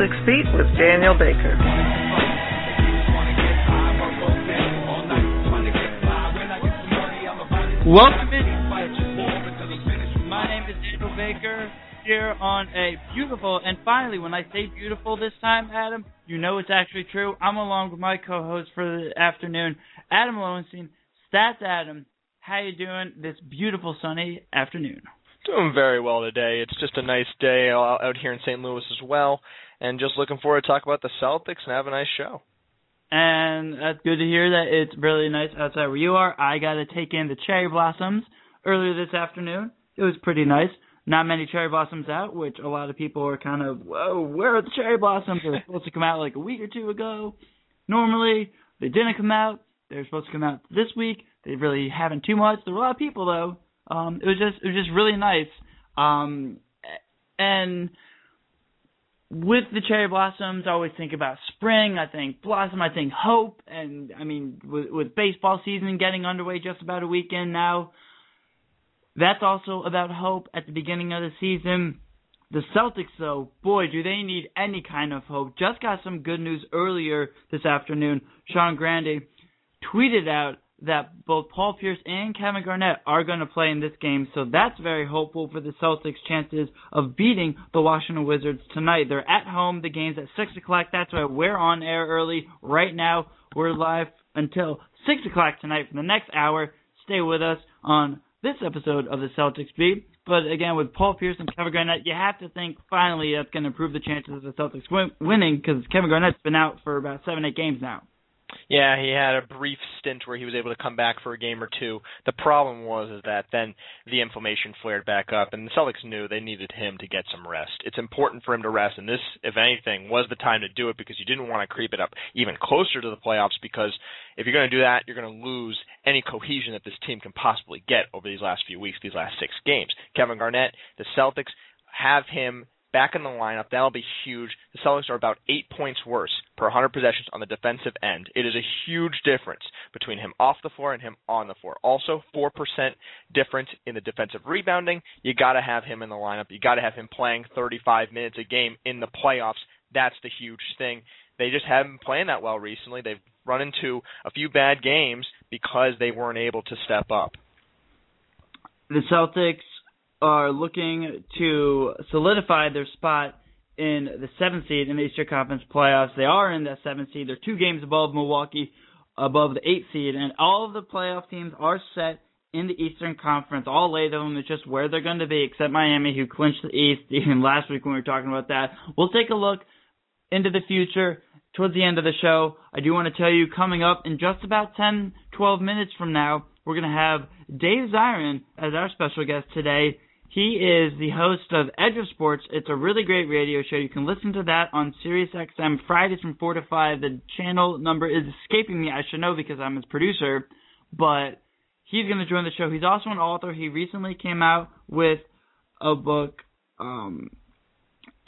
It's the Celtics Beat with Daniel Baker. Welcome in. My name is Daniel Baker here on a beautiful, and finally, when I say beautiful this time, Adam, you know it's actually true. I'm along with my co-host for the afternoon, Adam Lowenstein. Stats Adam, how you doing this beautiful sunny afternoon? Doing very well today. It's just a nice day out here in St. Louis as well, and just looking forward to talk about the Celtics and have a nice show. And that's good to hear that it's really nice outside where you are. I got to take in the cherry blossoms earlier this afternoon. It was pretty nice. Not many cherry blossoms out, which a lot of people are kind of, whoa, where are the cherry blossoms? They're supposed to come out like a week or two ago. Normally, they didn't come out. They're supposed to come out this week. They really haven't too much. There were a lot of people though um, it was just it was just really nice. Um, and with the cherry blossoms, I always think about spring. I think blossom. I think hope. And I mean, with, with baseball season getting underway just about a weekend now, that's also about hope at the beginning of the season. The Celtics, though, boy, do they need any kind of hope. Just got some good news earlier this afternoon. Sean Grande tweeted out that both Paul Pierce and Kevin Garnett are going to play in this game, so that's very hopeful for the Celtics' chances of beating the Washington Wizards tonight. They're at home. The game's at 6 o'clock. That's why we're on air early. Right now, we're live until 6 o'clock tonight for the next hour. Stay with us on this episode of the Celtics Beat. But again, with Paul Pierce and Kevin Garnett, you have to think finally that's going to improve the chances of the Celtics win- winning because Kevin Garnett's been out for about seven, eight games now. Yeah, he had a brief stint where he was able to come back for a game or two. The problem was is that then the inflammation flared back up, and the Celtics knew they needed him to get some rest. It's important for him to rest, and this, if anything, was the time to do it because you didn't want to creep it up even closer to the playoffs. Because if you're going to do that, you're going to lose any cohesion that this team can possibly get over these last few weeks, these last six games. Kevin Garnett, the Celtics have him back in the lineup. That'll be huge. The Celtics are about eight points worse per 100 possessions on the defensive end. It is a huge difference between him off the floor and him on the floor. Also, 4% difference in the defensive rebounding. You got to have him in the lineup. You got to have him playing 35 minutes a game in the playoffs. That's the huge thing. They just haven't been playing that well recently. They've run into a few bad games because they weren't able to step up. The Celtics are looking to solidify their spot in the seventh seed in the Eastern Conference playoffs. They are in that seventh seed. They're two games above Milwaukee, above the eighth seed, and all of the playoff teams are set in the Eastern Conference. All eight of them. It's just where they're going to be, except Miami, who clinched the East even last week when we were talking about that. We'll take a look into the future towards the end of the show. I do want to tell you, coming up in just about 10, 12 minutes from now, we're going to have Dave Zirin as our special guest today. He is the host of Edge of Sports. It's a really great radio show. You can listen to that on SiriusXM Fridays from 4 to 5. The channel number is escaping me. I should know because I'm his producer. But he's going to join the show. He's also an author. He recently came out with a book, um,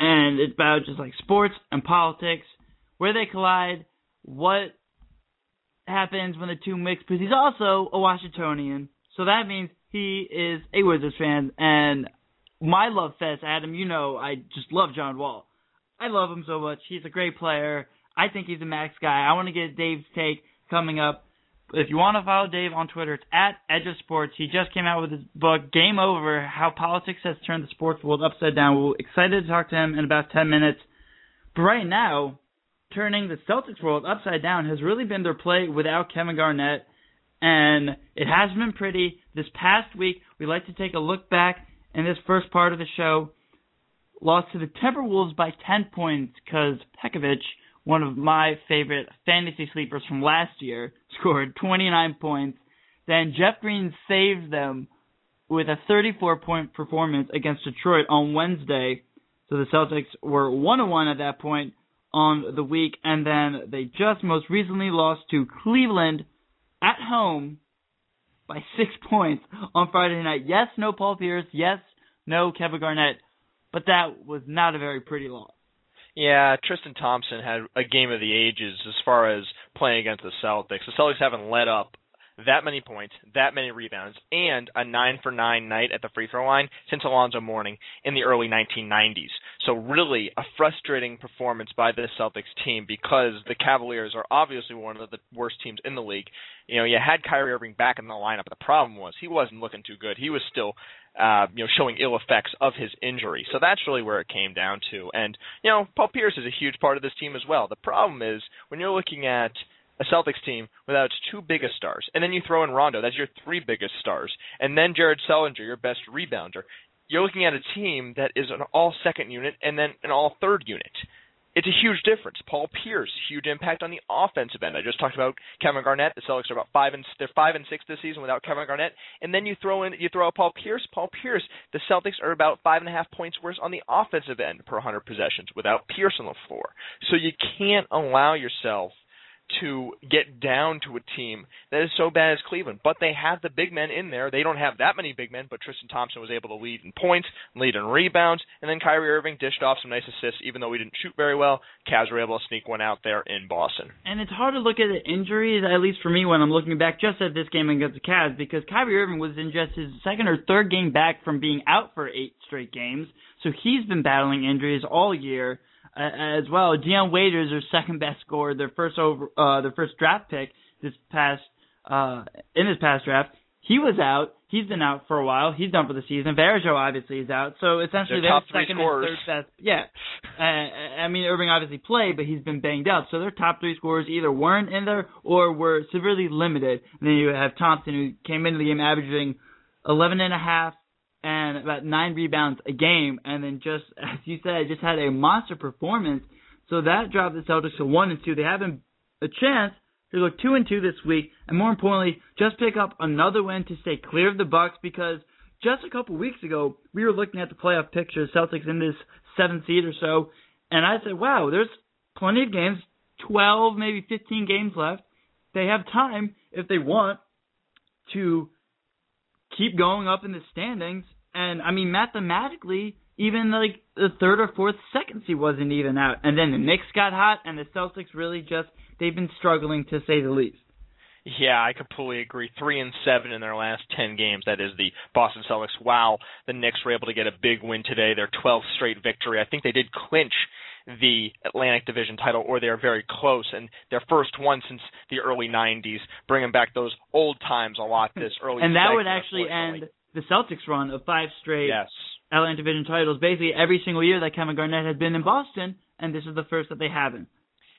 and it's about just like sports and politics, where they collide, what happens when the two mix. Because he's also a Washingtonian. So that means he is a Wizards fan, and my love fest, Adam, you know, I just love John Wall. I love him so much. He's a great player. I think he's a max guy. I want to get Dave's take coming up. If you want to follow Dave on Twitter, it's at Edge of Sports. He just came out with his book, Game Over How Politics Has Turned the Sports World Upside Down. We're excited to talk to him in about 10 minutes. But right now, turning the Celtics world upside down has really been their play without Kevin Garnett and it has been pretty. This past week, we like to take a look back in this first part of the show. Lost to the Timberwolves by 10 points because Pekovic, one of my favorite fantasy sleepers from last year, scored 29 points. Then Jeff Green saved them with a 34 point performance against Detroit on Wednesday. So the Celtics were 1 1 at that point on the week, and then they just most recently lost to Cleveland at home by six points on Friday night. Yes, no Paul Pierce. Yes, no Kevin Garnett. But that was not a very pretty loss. Yeah, Tristan Thompson had a game of the ages as far as playing against the Celtics. The Celtics haven't let up that many points, that many rebounds, and a nine for nine night at the free throw line since Alonzo Mourning in the early 1990s. So really a frustrating performance by this Celtics team because the Cavaliers are obviously one of the worst teams in the league. You know, you had Kyrie Irving back in the lineup, the problem was he wasn't looking too good. He was still uh, you know, showing ill effects of his injury. So that's really where it came down to. And, you know, Paul Pierce is a huge part of this team as well. The problem is when you're looking at a Celtics team without its two biggest stars, and then you throw in Rondo, that's your three biggest stars, and then Jared Sullinger, your best rebounder. You're looking at a team that is an all second unit and then an all third unit it's a huge difference. Paul Pierce, huge impact on the offensive end. I just talked about Kevin Garnett. The Celtics are about five and they're five and six this season without Kevin Garnett. And then you throw in you throw out Paul Pierce. Paul Pierce. The Celtics are about five and a half points worse on the offensive end per 100 possessions without Pierce on the floor. So you can't allow yourself to get down to a team that is so bad as Cleveland. But they have the big men in there. They don't have that many big men, but Tristan Thompson was able to lead in points, lead in rebounds, and then Kyrie Irving dished off some nice assists, even though we didn't shoot very well. Cavs were able to sneak one out there in Boston. And it's hard to look at the injuries, at least for me, when I'm looking back just at this game against the Cavs, because Kyrie Irving was in just his second or third game back from being out for eight straight games. So he's been battling injuries all year as well. Dion Waiters, their second best scorer, their first over, uh, their first draft pick this past uh, in this past draft. He was out. He's been out for a while. He's done for the season. Varejao obviously is out. So essentially, their top second scorers. and third best. Yeah, uh, I mean Irving obviously played, but he's been banged out. So their top three scorers either weren't in there or were severely limited. And then you have Thompson, who came into the game averaging 11 and a half and about nine rebounds a game, and then just as you said, just had a monster performance. So that dropped the Celtics to one and two. They have a chance to go two and two this week, and more importantly, just pick up another win to stay clear of the Bucks because just a couple weeks ago we were looking at the playoff picture, Celtics in this seventh seed or so, and I said, wow, there's plenty of games, 12, maybe 15 games left. They have time if they want to keep going up in the standings. And I mean, mathematically, even like the third or fourth second seed wasn't even out. And then the Knicks got hot, and the Celtics really just they've been struggling to say the least. Yeah, I completely agree. Three and seven in their last ten games. That is the Boston Celtics. Wow, the Knicks were able to get a big win today. Their 12th straight victory. I think they did clinch the Atlantic Division title, or they are very close, and their first one since the early '90s, bringing back those old times a lot. This early and that segment, would actually end the Celtics' run of five straight yes. Atlantic Division titles. Basically, every single year that Kevin Garnett had been in Boston, and this is the first that they haven't.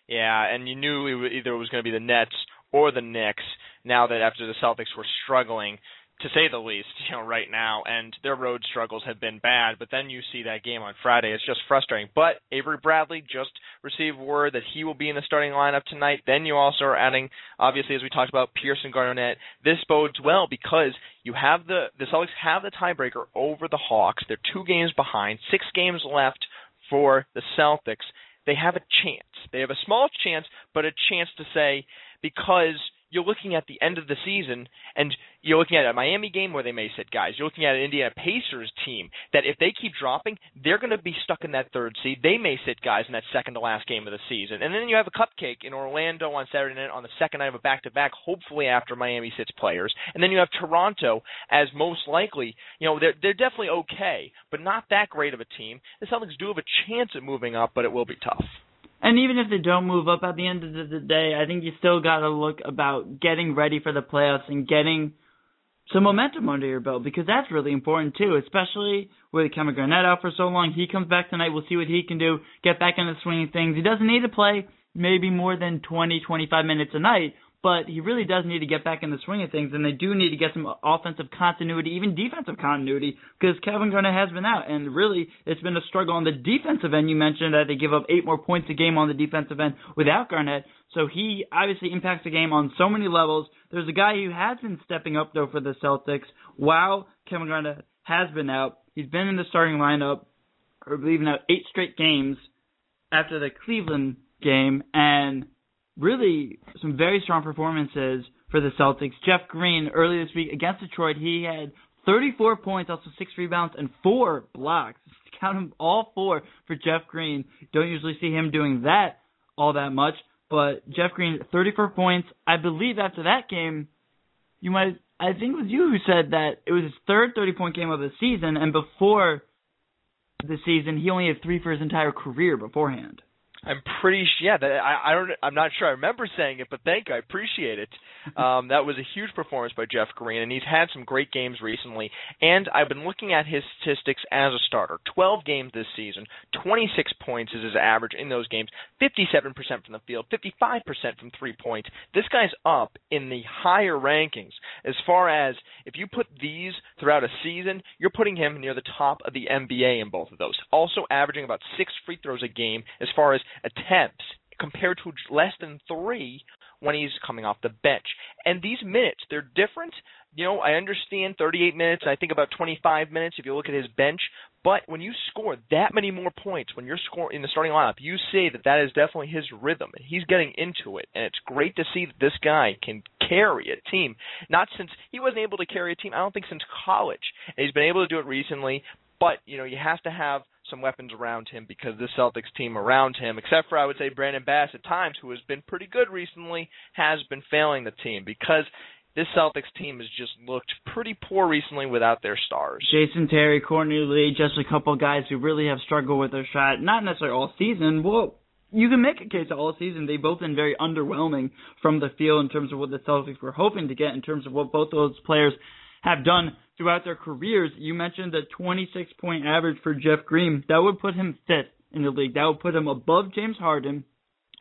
Yeah, and you knew it either it was going to be the Nets or the Knicks. Now that after the Celtics were struggling, to say the least, you know, right now, and their road struggles have been bad. But then you see that game on Friday; it's just frustrating. But Avery Bradley just received word that he will be in the starting lineup tonight. Then you also are adding, obviously, as we talked about, Pearson Garnett. This bodes well because you have the the Celtics have the tiebreaker over the Hawks. They're two games behind, six games left for the Celtics. They have a chance. They have a small chance, but a chance to say because you're looking at the end of the season and you're looking at a Miami game where they may sit guys. You're looking at an Indiana Pacers team that if they keep dropping, they're going to be stuck in that third seed. They may sit guys in that second to last game of the season. And then you have a cupcake in Orlando on Saturday night on the second night of a back to back, hopefully after Miami sits players. And then you have Toronto as most likely, you know, they're they're definitely okay, but not that great of a team. The Celtics do have a chance at moving up, but it will be tough. And even if they don't move up at the end of the day, I think you still got to look about getting ready for the playoffs and getting some momentum under your belt because that's really important too, especially with Kevin Garnett out for so long. He comes back tonight. We'll see what he can do. Get back into the swing of things. He doesn't need to play maybe more than 20, 25 minutes a night, but he really does need to get back in the swing of things, and they do need to get some offensive continuity, even defensive continuity, because Kevin Garnett has been out, and really it's been a struggle on the defensive end. You mentioned that they give up eight more points a game on the defensive end without Garnett, so he obviously impacts the game on so many levels. There's a guy who has been stepping up though for the Celtics while Kevin Garnett has been out. He's been in the starting lineup, I believe now eight straight games after the Cleveland game, and really some very strong performances for the Celtics. Jeff Green early this week against Detroit, he had 34 points, also six rebounds and four blocks. Count them all four for Jeff Green. Don't usually see him doing that all that much, but Jeff Green 34 points. I believe after that game, you might I think it was you who said that it was his third 30 point game of the season, and before the season. He only had three for his entire career beforehand. I'm pretty. Yeah, that, I, I don't. I'm not sure. I remember saying it, but thank you. I appreciate it. Um, that was a huge performance by Jeff Green, and he's had some great games recently. And I've been looking at his statistics as a starter. 12 games this season, 26 points is his average in those games. 57% from the field, 55% from three points. This guy's up in the higher rankings as far as if you put these throughout a season, you're putting him near the top of the NBA in both of those. Also averaging about six free throws a game as far as attempts compared to less than three when he's coming off the bench. And these minutes, they're different. You know, I understand 38 minutes, I think about 25 minutes if you look at his bench. But when you score that many more points when you're scoring in the starting lineup, you say that that is definitely his rhythm. and He's getting into it, and it's great to see that this guy can carry a team. Not since he wasn't able to carry a team, I don't think since college. And he's been able to do it recently. But you know, you have to have some weapons around him because this Celtics team around him, except for I would say Brandon Bass at times, who has been pretty good recently, has been failing the team because this Celtics team has just looked pretty poor recently without their stars. Jason Terry, Courtney Lee, just a couple guys who really have struggled with their shot, not necessarily all season. Well, you can make a case all season. They've both been very underwhelming from the field in terms of what the Celtics were hoping to get in terms of what both those players have done throughout their careers. You mentioned the 26 point average for Jeff Green. That would put him fifth in the league. That would put him above James Harden,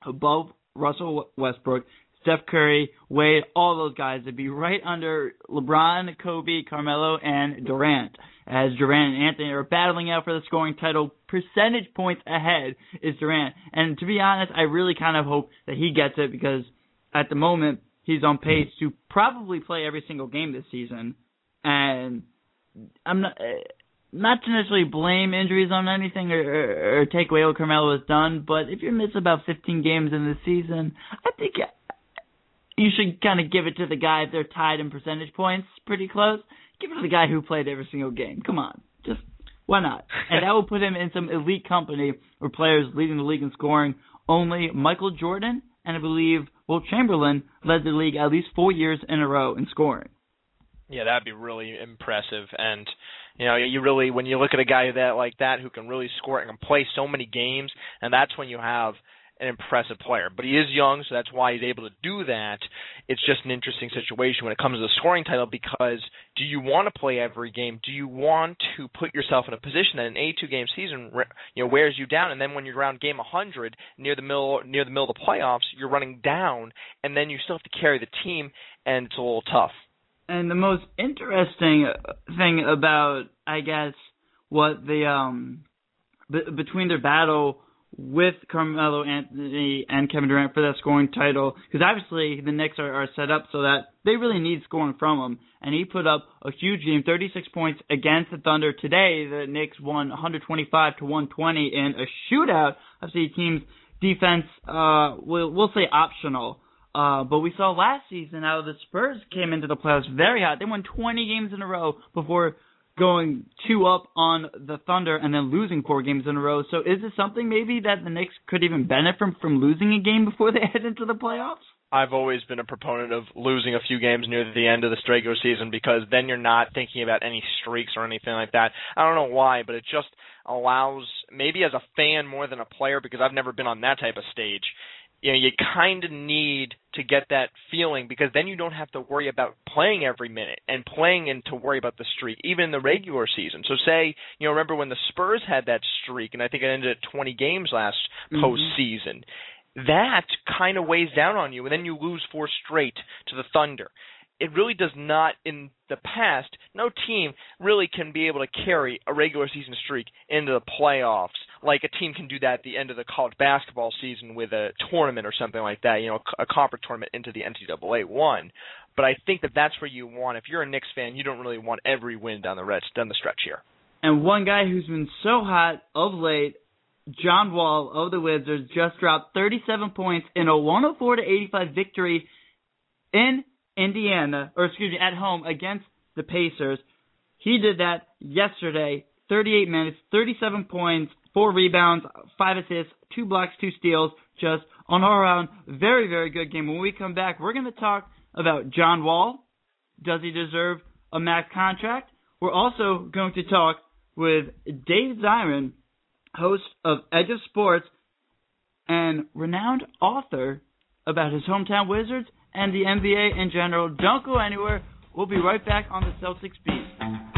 above Russell Westbrook, Steph Curry, Wade, all those guys. It'd be right under LeBron, Kobe, Carmelo, and Durant. As Durant and Anthony are battling out for the scoring title, percentage points ahead is Durant. And to be honest, I really kind of hope that he gets it because at the moment he's on pace to probably play every single game this season and I'm not uh, not to necessarily blame injuries on anything or, or, or take away what Carmelo has done, but if you miss about 15 games in the season, I think you should kind of give it to the guy if they're tied in percentage points, pretty close. Give it to the guy who played every single game. Come on, just why not? And that will put him in some elite company where players leading the league in scoring. Only Michael Jordan and I believe Wilt Chamberlain led the league at least four years in a row in scoring. Yeah, that'd be really impressive. And you know, you really when you look at a guy that like that who can really score and can play so many games, and that's when you have an impressive player. But he is young, so that's why he's able to do that. It's just an interesting situation when it comes to the scoring title because do you want to play every game? Do you want to put yourself in a position that an 82 game season you know wears you down and then when you're around game 100 near the middle near the middle of the playoffs, you're running down and then you still have to carry the team and it's a little tough. And the most interesting thing about, I guess, what the um b- between their battle with Carmelo Anthony and Kevin Durant for that scoring title, because obviously the Knicks are, are set up so that they really need scoring from him. And he put up a huge game, 36 points against the Thunder today. The Knicks won 125 to 120 in a shootout. Obviously, team's defense, uh, we'll, we'll say optional. Uh, but we saw last season how the Spurs came into the playoffs very hot. They won 20 games in a row before going two up on the Thunder and then losing four games in a row. So is this something maybe that the Knicks could even benefit from from losing a game before they head into the playoffs? I've always been a proponent of losing a few games near the end of the regular season because then you're not thinking about any streaks or anything like that. I don't know why, but it just allows maybe as a fan more than a player because I've never been on that type of stage you know you kind of need to get that feeling because then you don't have to worry about playing every minute and playing and to worry about the streak even in the regular season. So say you know remember when the Spurs had that streak and I think it ended at 20 games last mm-hmm. postseason. That kind of weighs down on you, and then you lose four straight to the Thunder it really does not in the past no team really can be able to carry a regular season streak into the playoffs like a team can do that at the end of the college basketball season with a tournament or something like that, you know, a conference tournament into the NCAA one. But I think that that's where you want. If you're a Knicks fan, you don't really want every win down the red, down the stretch here. And one guy who's been so hot of late, John Wall of the Wizards, just dropped 37 points in a 104 to 85 victory in Indiana, or excuse me, at home against the Pacers. He did that yesterday, 38 minutes, 37 points, four rebounds, five assists, two blocks, two steals. Just on all around, very, very good game. When we come back, we're going to talk about John Wall. Does he deserve a max contract? We're also going to talk with Dave Zirin, host of Edge of Sports and renowned author about his hometown Wizards and the NBA in general. Don't go anywhere. We'll be right back on the Celtics beat.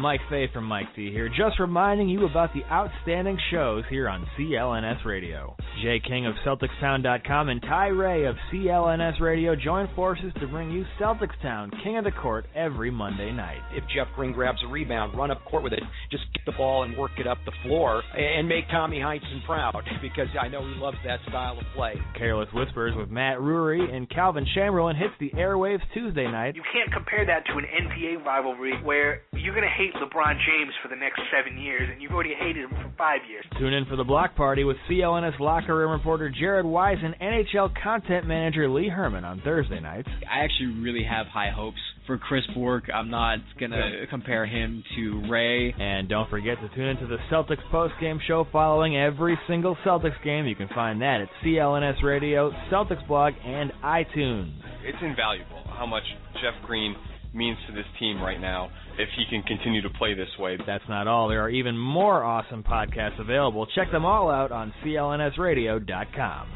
Mike Fay from Mike Fee here, just reminding you about the outstanding shows here on CLNS Radio. Jay King of CelticsTown.com and Ty Ray of CLNS Radio join forces to bring you Celtics Town, King of the Court, every Monday night. If Jeff Green grabs a rebound, run up court with it, just get the ball and work it up the floor, and make Tommy Heinsohn proud, because I know he loves that style of play. Careless Whispers with Matt Rury and Calvin Chamberlain hits the airwaves Tuesday night. You can't compare that to an NBA rivalry where you're going to hate LeBron James for the next seven years, and you've already hated him for five years. Tune in for the block party with CLNS locker room reporter Jared Weiss and NHL content manager Lee Herman on Thursday nights. I actually really have high hopes for Chris Bourque. I'm not going to compare him to Ray. And don't forget to tune into the Celtics post-game show following every single Celtics game. You can find that at CLNS Radio, Celtics blog, and iTunes. It's invaluable how much Jeff Green means to this team right now if he can continue to play this way. That's not all. There are even more awesome podcasts available. Check them all out on clnsradio.com.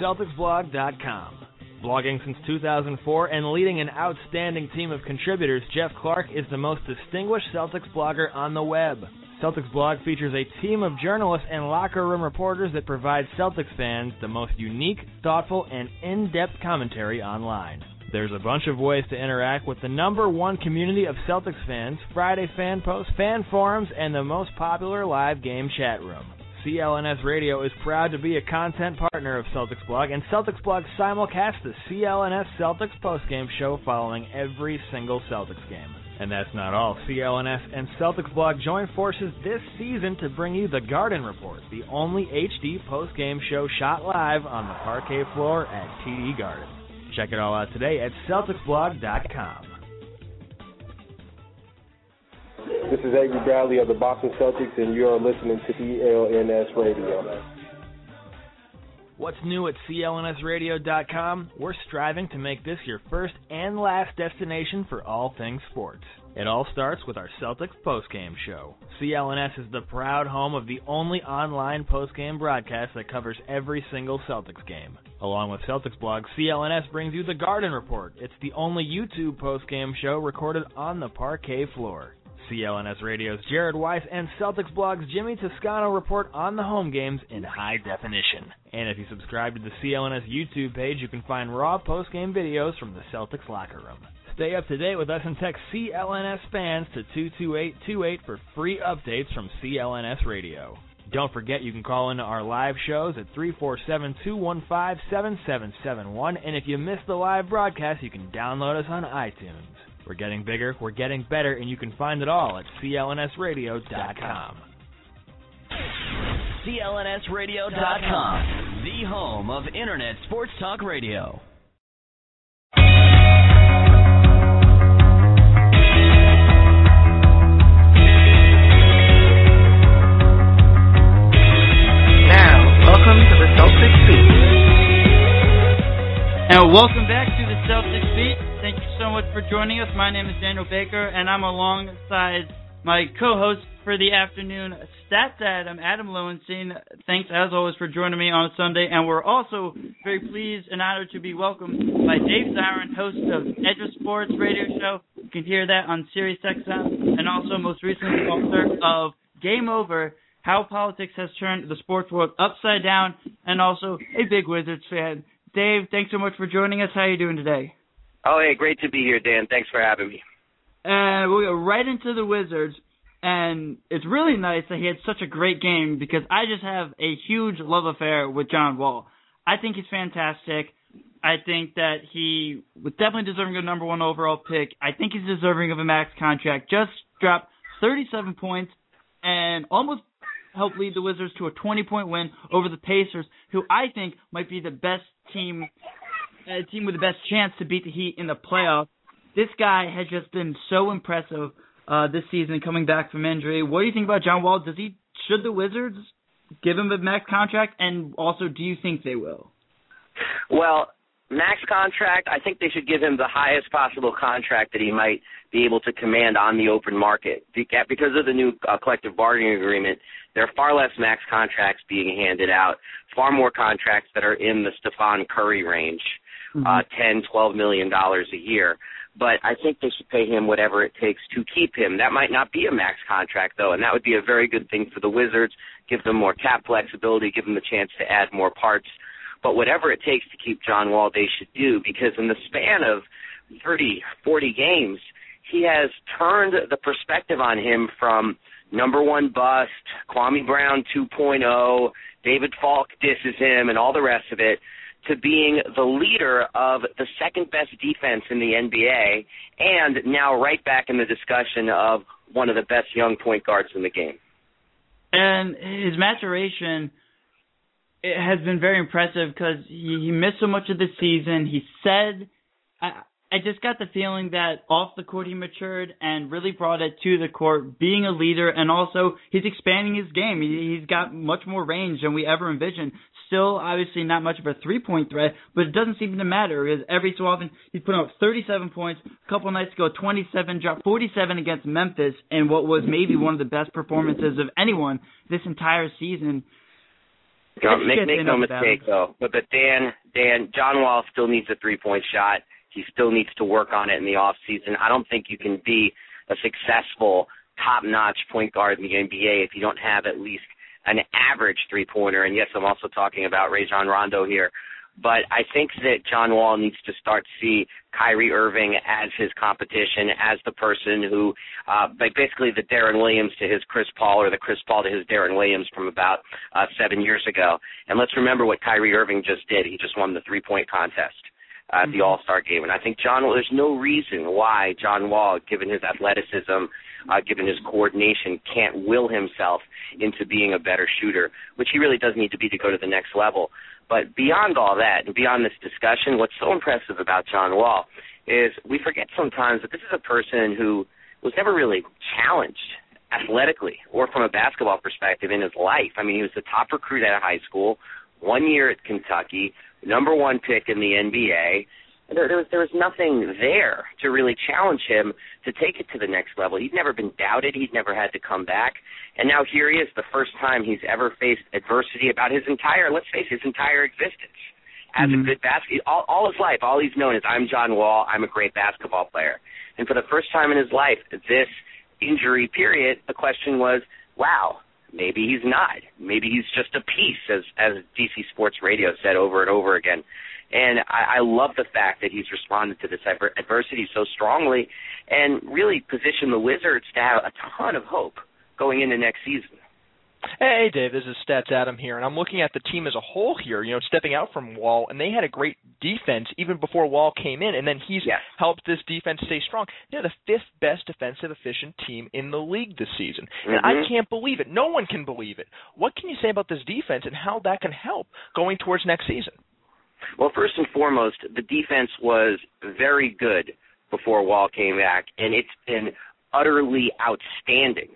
CelticsBlog.com. Blogging since 2004 and leading an outstanding team of contributors, Jeff Clark is the most distinguished Celtics blogger on the web. Celtics blog features a team of journalists and locker room reporters that provide Celtics fans the most unique, thoughtful, and in-depth commentary online. There's a bunch of ways to interact with the number one community of Celtics fans, Friday fan posts, fan forums, and the most popular live game chat room. CLNS Radio is proud to be a content partner of Celtics Blog, and Celtics Blog simulcasts the CLNS Celtics postgame show following every single Celtics game. And that's not all. CLNS and Celtics Blog join forces this season to bring you the Garden Report, the only HD post-game show shot live on the parquet floor at TD Garden. Check it all out today at CelticsBlog.com. This is Avery Bradley of the Boston Celtics, and you are listening to CLNS Radio. What's new at CLNSradio.com? We're striving to make this your first and last destination for all things sports. It all starts with our Celtics postgame show. CLNS is the proud home of the only online postgame broadcast that covers every single Celtics game. Along with Celtics blog, CLNS brings you the Garden Report. It's the only YouTube postgame show recorded on the parquet floor. CLNS Radio's Jared Weiss and Celtics blog's Jimmy Toscano report on the home games in high definition. And if you subscribe to the CLNS YouTube page, you can find raw post-game videos from the Celtics locker room. Stay up to date with us and text CLNS fans to 22828 for free updates from CLNS Radio. Don't forget you can call into our live shows at 347-215-7771 and if you missed the live broadcast, you can download us on iTunes. We're getting bigger, we're getting better, and you can find it all at clnsradio.com. clnsradio.com, the home of internet sports talk radio. And welcome to the Celtics Beat. Thank you so much for joining us. My name is Daniel Baker, and I'm alongside my co-host for the afternoon, Stats Adam, Adam Lowenstein. Thanks as always for joining me on Sunday, and we're also very pleased and honored to be welcomed by Dave Zirin, host of Edge Sports radio show. You can hear that on Sirius XM, and also most recently author of Game Over. How politics has turned the sports world upside down, and also a big Wizards fan. Dave, thanks so much for joining us. How are you doing today? Oh, hey, great to be here, Dan. Thanks for having me. And we'll go right into the Wizards. And it's really nice that he had such a great game because I just have a huge love affair with John Wall. I think he's fantastic. I think that he was definitely deserving of a number one overall pick. I think he's deserving of a max contract. Just dropped 37 points and almost help lead the Wizards to a 20-point win over the Pacers, who I think might be the best team, uh, team with the best chance to beat the Heat in the playoffs. This guy has just been so impressive uh, this season, coming back from injury. What do you think about John Wall? Does he should the Wizards give him a max contract, and also, do you think they will? Well, max contract, I think they should give him the highest possible contract that he might be able to command on the open market. Because of the new uh, collective bargaining agreement, there are far less max contracts being handed out, far more contracts that are in the Stephen Curry range, mm-hmm. uh, ten, twelve million dollars a year. But I think they should pay him whatever it takes to keep him. That might not be a max contract though, and that would be a very good thing for the Wizards. Give them more cap flexibility, give them the chance to add more parts but whatever it takes to keep John Wall, they should do because in the span of 30, 40 games, he has turned the perspective on him from number one bust, Kwame Brown 2.0, David Falk disses him, and all the rest of it, to being the leader of the second best defense in the NBA, and now right back in the discussion of one of the best young point guards in the game. And his maturation it has been very impressive because he, missed so much of the season. He said, I, I just got the feeling that off the court he matured and really brought it to the court, being a leader, and also he's expanding his game. He, he's got much more range than we ever envisioned. Still, obviously, not much of a three-point threat, but it doesn't seem to matter because every so often he's putting up 37 points. A couple nights ago, 27, dropped 47 against Memphis, and what was maybe one of the best performances of anyone this entire season. Don't make make no mistake though. But but Dan Dan John Wall still needs a three point shot. He still needs to work on it in the off season. I don't think you can be a successful top notch point guard in the NBA if you don't have at least an average three pointer. And yes, I'm also talking about Rajon Rondo here. But I think that John Wall needs to start to see Kyrie Irving as his competition, as the person who, uh, like basically the Deron Williams to his Chris Paul or the Chris Paul to his Deron Williams from about uh, seven years ago. And let's remember what Kyrie Irving just did. He just won the three point contest at the mm-hmm. All Star game. And I think John, there's no reason why John Wall, given his athleticism, uh, given his coordination, can't will himself into being a better shooter, which he really does need to be to go to the next level. But beyond all that, and beyond this discussion, what's so impressive about John Wall is we forget sometimes that this is a person who was never really challenged athletically or from a basketball perspective in his life. I mean, he was the top recruit out of high school, one year at Kentucky, number one pick in the NBA, there, there was there was nothing there to really challenge him to take it to the next level. He'd never been doubted. He'd never had to come back, and now here he is, the first time he's ever faced adversity about his entire let's face his entire existence as mm-hmm. a good basketball. All, all his life, all he's known is I'm John Wall. I'm a great basketball player, and for the first time in his life, this injury period, the question was, wow. Maybe he's not. Maybe he's just a piece, as as DC Sports Radio said over and over again. And I, I love the fact that he's responded to this adversity so strongly and really positioned the Wizards to have a ton of hope going into next season. Hey, Dave, this is Stats Adam here, and I'm looking at the team as a whole here, you know, stepping out from Wall, and they had a great defense even before Wall came in, and then he's yes. helped this defense stay strong. They're the fifth best defensive efficient team in the league this season, and mm-hmm. I can't believe it. No one can believe it. What can you say about this defense and how that can help going towards next season? Well, first and foremost, the defense was very good before Wall came back, and it's been utterly outstanding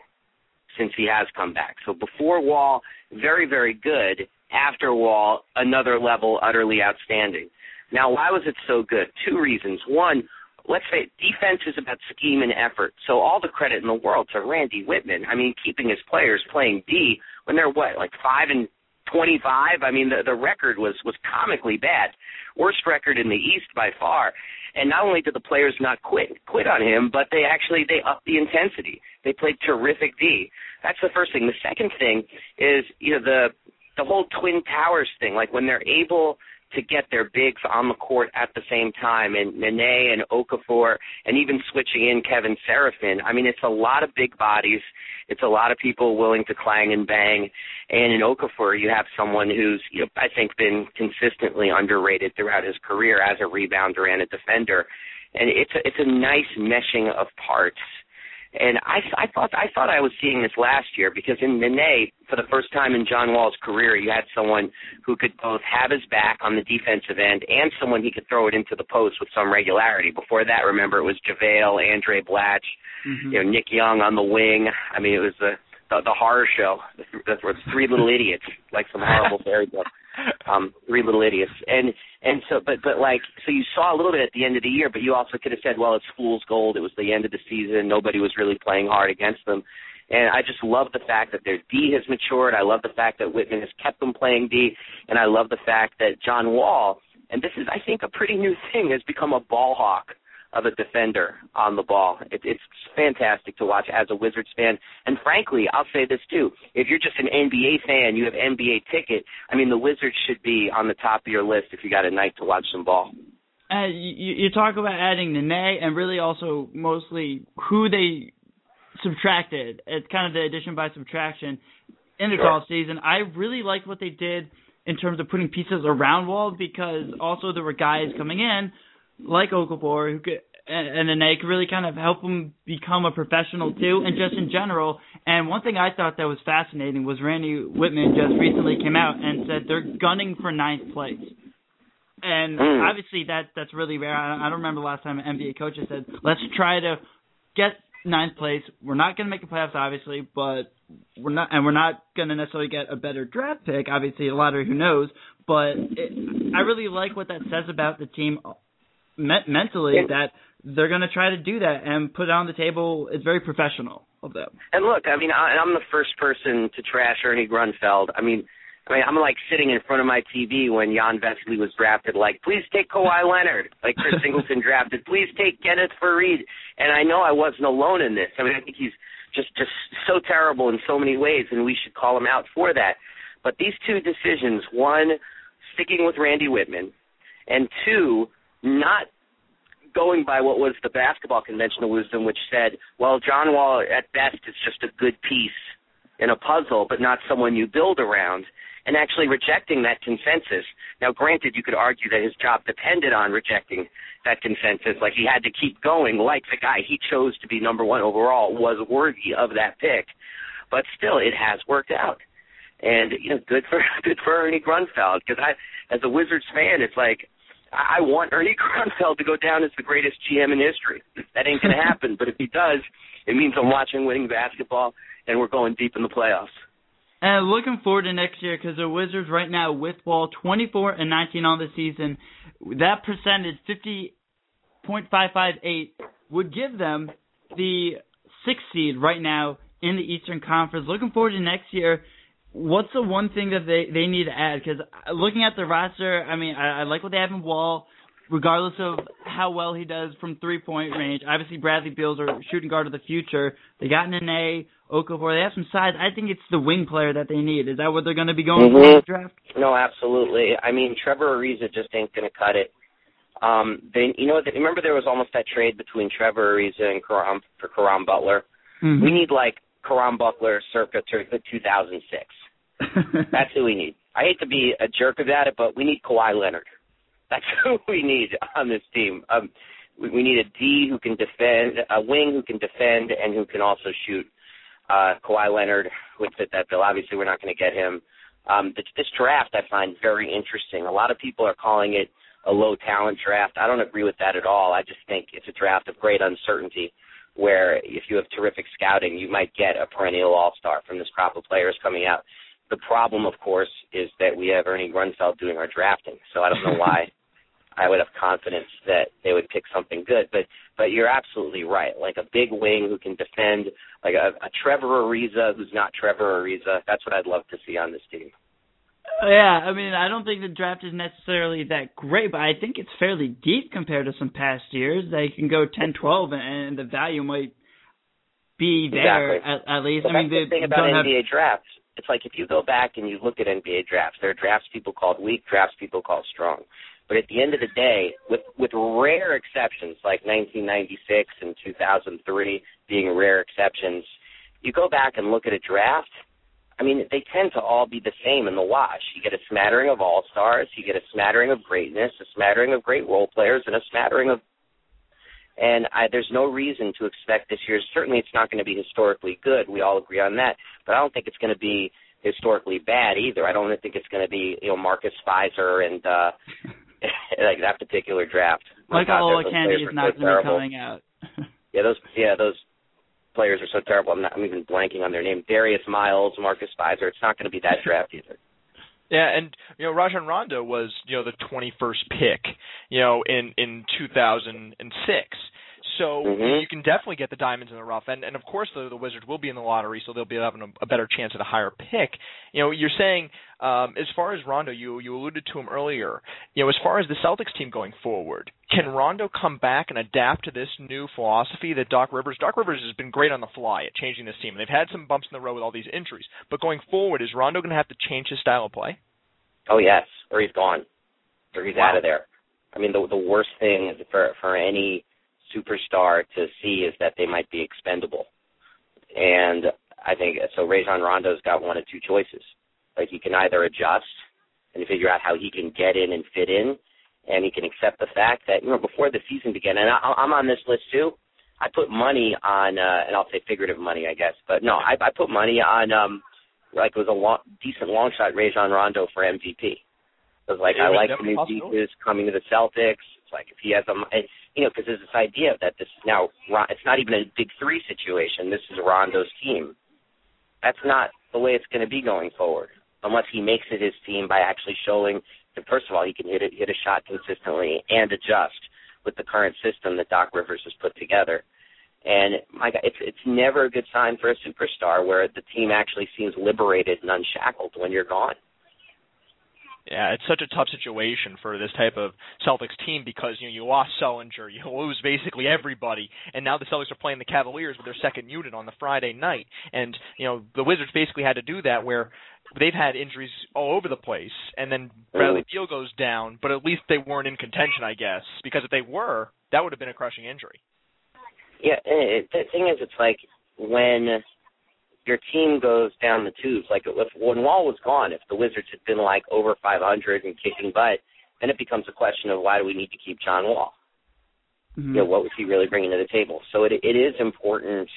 since he has come back. So before Wall, very, very good. After Wall, another level, utterly outstanding. Now, why was it so good? Two reasons. One, let's say defense is about scheme and effort. So all the credit in the world to Randy Wittman. I mean, keeping his players playing D when they're what, like five and 25. I mean, the the record was was comically bad, worst record in the East by far. And not only did the players not quit quit on him, but they actually they upped the intensity. They played terrific D. That's the first thing. The second thing is you know the the whole twin towers thing. Like when they're able to get their bigs on the court at the same time, and Nene and Okafor, and even switching in Kevin Seraphin. I mean, it's a lot of big bodies. It's a lot of people willing to clang and bang. And in Okafor, you have someone who's, you know, I think, been consistently underrated throughout his career as a rebounder and a defender. And it's a, it's a nice meshing of parts And I, I thought I thought I was seeing this last year because in Nene, for the first time in John Wall's career, you had someone who could both have his back on the defensive end and someone he could throw it into the post with some regularity. Before that, remember it was JaVale, Andray Blatche, mm-hmm. you know Nick Young on the wing. I mean, it was the the, the horror show. That's where three little idiots, like some horrible fairy tale. Um, three little idiots, and and so, but but like, so you saw a little bit at the end of the year, but you also could have said, well, it's fool's gold. It was the end of the season. Nobody was really playing hard against them. And I just love the fact that their D has matured. I love the fact that Wittman has kept them playing D, and I love the fact that John Wall, and this is I think a pretty new thing, has become a ball hawk of a defender on the ball. It, it's fantastic to watch as a Wizards fan. And frankly, I'll say this too: if you're just an NBA fan, you have NBA ticket. I mean, the Wizards should be on the top of your list if you got a night to watch some ball. Uh, you, you talk about adding Nene and really also mostly who they subtracted. It's kind of the addition by subtraction in the sure. off season. I really liked what they did in terms of putting pieces around Wall because also there were guys coming in like Okafor who could and then they could really kind of help him become a professional too, and just in general. And one thing I thought that was fascinating was Randy Wittman just recently came out and said they're gunning for ninth place. And mm. obviously that that's really rare. I, I don't remember the last time an NBA coach has said, "Let's try to get ninth place. We're not going to make the playoffs, obviously, but we're not, and we're not going to necessarily get a better draft pick. Obviously, a lottery, who knows? But it, I really like what that says about the team me- mentally that they're going to try to do that and put it on the table. It's very professional of them. And look, I mean, I, I'm the first person to trash Ernie Grunfeld. I mean, I mean, I'm like sitting in front of my TV when Jan Vesely was drafted. Like, please take Kawhi Leonard. Like Chris Singleton drafted. Please take Kenneth Faried. And I know I wasn't alone in this. I mean, I think he's just just so terrible in so many ways, and we should call him out for that. But these two decisions: one, sticking with Randy Wittman, and two, not going by what was the basketball conventional wisdom, which said, well, John Wall at best is just a good piece in a puzzle, but not someone you build around, and actually rejecting that consensus. Now, granted, you could argue that his job depended on rejecting that consensus, like he had to keep going, like the guy he chose to be number one overall was worthy of that pick. But still, it has worked out, and you know, good for good for Ernie Grunfeld because I, as a Wizards fan, it's like I want Ernie Grunfeld to go down as the greatest GM in history. That ain't going to happen. but if he does, it means I'm watching winning basketball and we're going deep in the playoffs. And looking forward to next year because the Wizards right now with ball 24 and 19 on the season, that percentage 50.558 would give them the sixth seed right now in the Eastern Conference. Looking forward to next year what's the one thing that they they need to add? Because looking at the roster, I mean, I, I like what they have in Wall, regardless of how well he does from three point range. Obviously, Bradley Beal's are shooting guard of the future. They got Nene, Okafor. They have some size. I think it's the wing player that they need. Is that what they're going to be going mm-hmm. for in the draft? No, absolutely. I mean, Trevor Ariza just ain't going to cut it. Um, they, you know, remember there was almost that trade between Trevor Ariza and Caron for Karam Butler. Mm-hmm. We need like Caron Butler circa 2006. That's who we need. I hate to be a jerk about it, but we need Kawhi Leonard. That's who we need on this team. Um, we, we need a D who can defend, a wing who can defend, and who can also shoot. Uh, Kawhi Leonard would fit that bill. Obviously, we're not going to get him. Um, this, this draft I find very interesting. A lot of people are calling it a low talent draft. I don't agree with that at all. I just think it's a draft of great uncertainty where if you have terrific scouting, you might get a perennial all star from this crop of players coming out. The problem, of course, is that we have Ernie Grunfeld doing our drafting. So I don't know why I would have confidence that they would pick something good. But but you're absolutely right. Like a big wing who can defend, like a, a Trevor Ariza who's not Trevor Ariza. That's what I'd love to see on this team. Yeah, I mean, I don't think the draft is necessarily that great, but I think it's fairly deep compared to some past years. They can go 10, 12, and the value might be there exactly. at, at least. Well, I mean, that's the thing about have, NBA drafts it's like if you go back and you look at NBA drafts, there are drafts people called weak, drafts people called strong. But at the end of the day, with with rare exceptions like 1996 and 2003 being rare exceptions, you go back and look at a draft. I mean, they tend to all be the same in the wash. You get a smattering of all stars, you get a smattering of greatness, a smattering of great role players, and a smattering of And I, there's no reason to expect this year. Certainly, it's not going to be historically good. We all agree on that. But I don't think it's going to be historically bad either. I don't think it's going to be you know Marcus Fizer and uh like that particular draft. Like all Candy is not going to be coming out. yeah, those yeah those players are so terrible. I'm not. I'm even blanking on their name. Darius Miles, Marcus Fizer. It's not going to be that draft either. Yeah, and you know Rajon Rondo was you know the 21st pick, you know in in 2006. So mm-hmm. you can definitely get the diamonds in the rough, and and of course the the Wizards will be in the lottery, so they'll be having a, a better chance at a higher pick. You know, you're saying um, as far as Rondo, you you alluded to him earlier. You know, as far as the Celtics team going forward, can Rondo come back and adapt to this new philosophy that Doc Rivers? Doc Rivers has been great on the fly at changing this team. They've had some bumps in the road with all these injuries, but going forward, is Rondo going to have to change his style of play? Oh yes, or he's gone, or he's wow. out of there. I mean, the the worst thing for for any superstar to see is that they might be expendable. And I think so. Rajon Rondo's got one of two choices. Like he can either adjust and figure out how he can get in and fit in, and he can accept the fact that you know before the season began, and I, I'm on this list too. I put money on, uh, and I'll say figurative money, I guess, but no, I, I put money on, um, like it was a long, decent long shot Rajon Rondo for MVP. Was like yeah, I like the new pieces coming to the Celtics. It's like if he has a, you know, because there's this idea that this is now it's not even a big three situation. This is Rondo's team. That's not the way it's going to be going forward, unless he makes it his team by actually showing that first of all he can hit it, hit a shot consistently and adjust with the current system that Doc Rivers has put together. And my God, it's it's never a good sign for a superstar where the team actually seems liberated and unshackled when you're gone. Yeah, it's such a tough situation for this type of Celtics team because you know you lost Sullinger, you lose basically everybody, and now the Celtics are playing the Cavaliers with their second unit on the Friday night, and you know the Wizards basically had to do that where they've had injuries all over the place, and then Bradley mm. Beal goes down, but at least they weren't in contention, I guess, because if they were, that would have been a crushing injury. Yeah, it, the thing is, it's like when your team goes down the tubes. Like if when Wall was gone, if the Wizards had been like over 500 and kicking butt, then it becomes a question of why do we need to keep John Wall? Mm-hmm. You know, what was he really bringing to the table? So it it is important,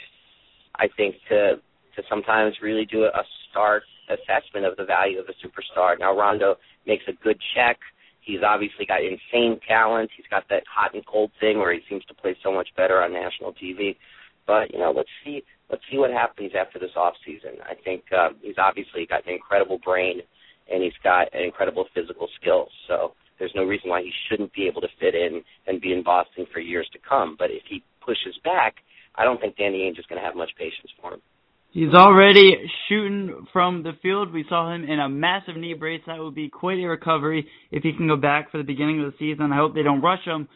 I think, to to sometimes really do a, a stark assessment of the value of a superstar. Now Rondo makes a good check. He's obviously got insane talent. He's got that hot and cold thing where he seems to play so much better on national TV. But you know, let's see let's see what happens after this off season. I think um, he's obviously got an incredible brain and he's got an incredible physical skills. So there's no reason why he shouldn't be able to fit in and be in Boston for years to come. But if he pushes back, I don't think Danny Ainge is going to have much patience for him. He's already shooting from the field. We saw him in a massive knee brace. That would be quite a recovery if he can go back for the beginning of the season. I hope they don't rush him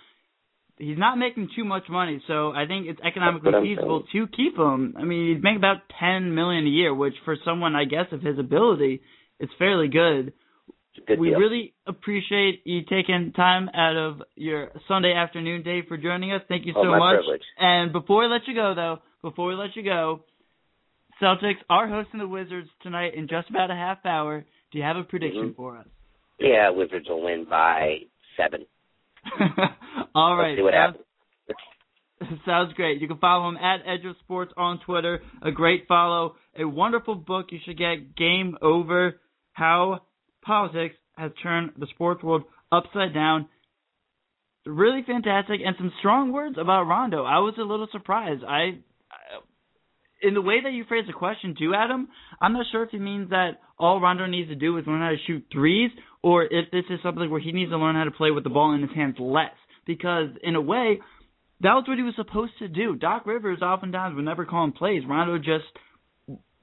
he's not making too much money, so I think it's economically feasible to keep him. I mean, he'd make about ten million a year, which for someone, I guess, of his ability, is fairly good. good we deal. really appreciate you taking time out of your Sunday afternoon day for joining us. Thank you oh, so my much. Privilege. And before we let you go, though, before we let you go, Celtics are hosting the Wizards tonight in just about a half hour. Do you have a prediction mm-hmm. for us? Yeah, Wizards will win by seven. All right. Let's see what sounds, sounds great. You can follow him at Edge of Sports on Twitter. A great follow. A wonderful book you should get. Game Over: How Politics Has Turned the Sports World Upside Down. Really fantastic, and some strong words about Rondo. I was a little surprised. I in the way that you phrased the question to Adam, I'm not sure if he means that all Rondo needs to do is learn how to shoot threes, or if this is something where he needs to learn how to play with the ball in his hands less. Because in a way, that was what he was supposed to do. Doc Rivers oftentimes would never call him plays. Rondo just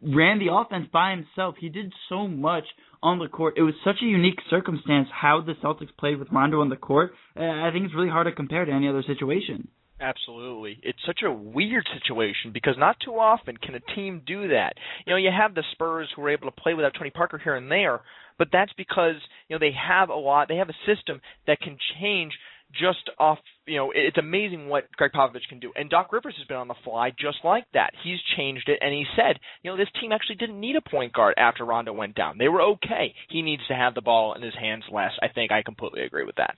ran the offense by himself. He did so much on the court. It was such a unique circumstance how the Celtics played with Rondo on the court. Uh, I think it's really hard to compare to any other situation. Absolutely. It's such a weird situation because not too often can a team do that. You know, you have the Spurs who are able to play without Tony Parker here and there, but that's because, you know, they have a lot, they have a system that can change just off, you know, it's amazing what Gregg Popovich can do. And Doc Rivers has been on the fly just like that. He's changed it and he said, you know, this team actually didn't need a point guard after Rondo went down. They were okay. He needs to have the ball in his hands less. I think I completely agree with that.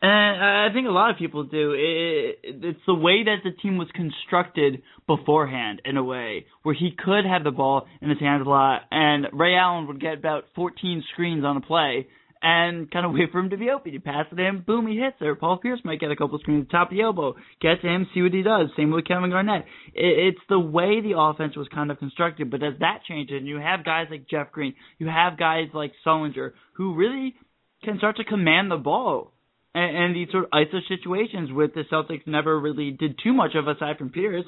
And I think a lot of people do. It, it's the way that the team was constructed beforehand, in a way, where he could have the ball in his hands a lot, and Ray Allen would get about 14 screens on a play, and kind of wait for him to be open. You pass it to him, boom, he hits it. Paul Pierce might get a couple screens, top of the elbow, get to him, see what he does. Same with Kevin Garnett. It, it's the way the offense was kind of constructed. But as that changes, and you have guys like Jeff Green, you have guys like Sullinger, who really can start to command the ball and, and these sort of ISO situations with the Celtics never really did too much of aside from Pierce,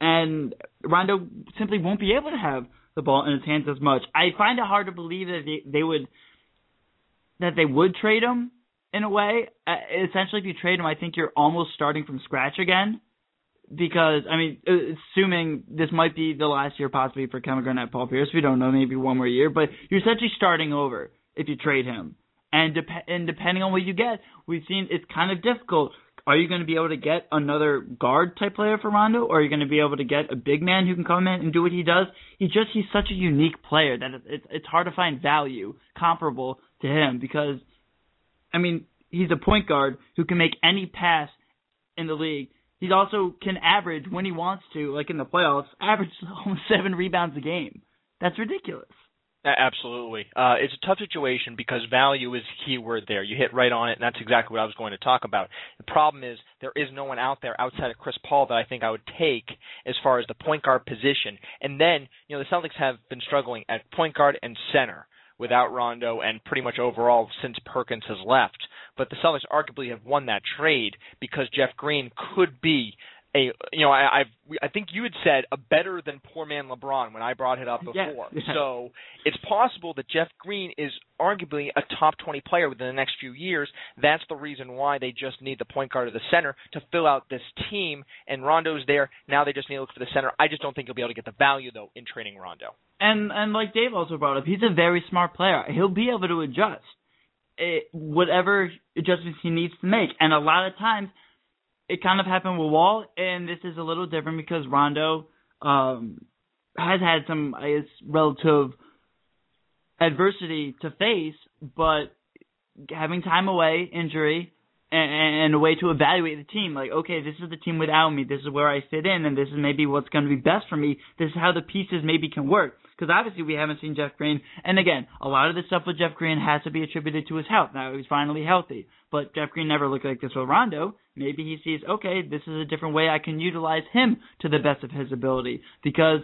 and Rondo simply won't be able to have the ball in his hands as much. I find it hard to believe that they, they would that they would trade him in a way. Uh, essentially, if you trade him, I think you're almost starting from scratch again. Because I mean, uh, assuming this might be the last year possibly for Kevin Garnett, Paul Pierce, we don't know, maybe one more year, but you're essentially starting over if you trade him. And, dep- and depending on what you get, we've seen it's kind of difficult. Are you going to be able to get another guard type player for Rondo, or are you going to be able to get a big man who can come in and do what he does? He just he's such a unique player that it's it's hard to find value comparable to him because, I mean, he's a point guard who can make any pass in the league. He also can average when he wants to, like in the playoffs, average almost seven rebounds a game. That's ridiculous. Absolutely. Uh, it's a tough situation because value is the key word there. You hit right on it, and that's exactly what I was going to talk about. The problem is there is no one out there outside of Chris Paul that I think I would take as far as the point guard position. And then, you know, the Celtics have been struggling at point guard and center without Rondo and pretty much overall since Perkins has left. But the Celtics arguably have won that trade because Jeff Green could be a you know I I've, I think you had said a better than poor man LeBron when I brought it up before. Yeah. So it's possible that Jeff Green is arguably a top 20 player within the next few years. That's the reason why they just need the point guard or the center to fill out this team. And Rondo's there now. They just need to look for the center. I just don't think he'll be able to get the value though in trading Rondo. And and like Dave also brought up, he's a very smart player. He'll be able to adjust it, whatever adjustments he needs to make. And a lot of times it kind of happened with Wall, and this is a little different because Rondo um, has had some, I guess, relative adversity to face, but having time away, injury, and, and a way to evaluate the team. Like, okay, this is the team without me. This is where I fit in, and this is maybe what's going to be best for me. This is how the pieces maybe can work. Because obviously we haven't seen Jeff Green, and again, a lot of the stuff with Jeff Green has to be attributed to his health. Now he's finally healthy, but Jeff Green never looked like this with Rondo. Maybe he sees, okay, this is a different way I can utilize him to the best of his ability. Because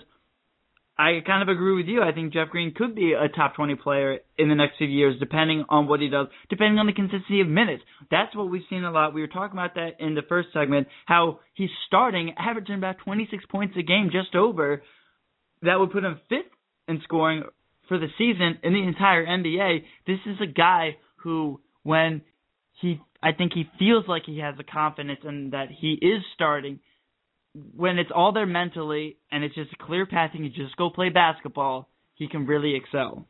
I kind of agree with you. I think Jeff Green could be a top 20 player in the next few years, depending on what he does, depending on the consistency of minutes. That's what we've seen a lot. We were talking about that in the first segment, how he's starting, averaging about 26 points a game, just over. That would put him fifth in scoring for the season in the entire NBA. This is a guy who, when he, I think he feels like he has the confidence and that he is starting, when it's all there mentally and it's just a clear passing, you just go play basketball, he can really excel.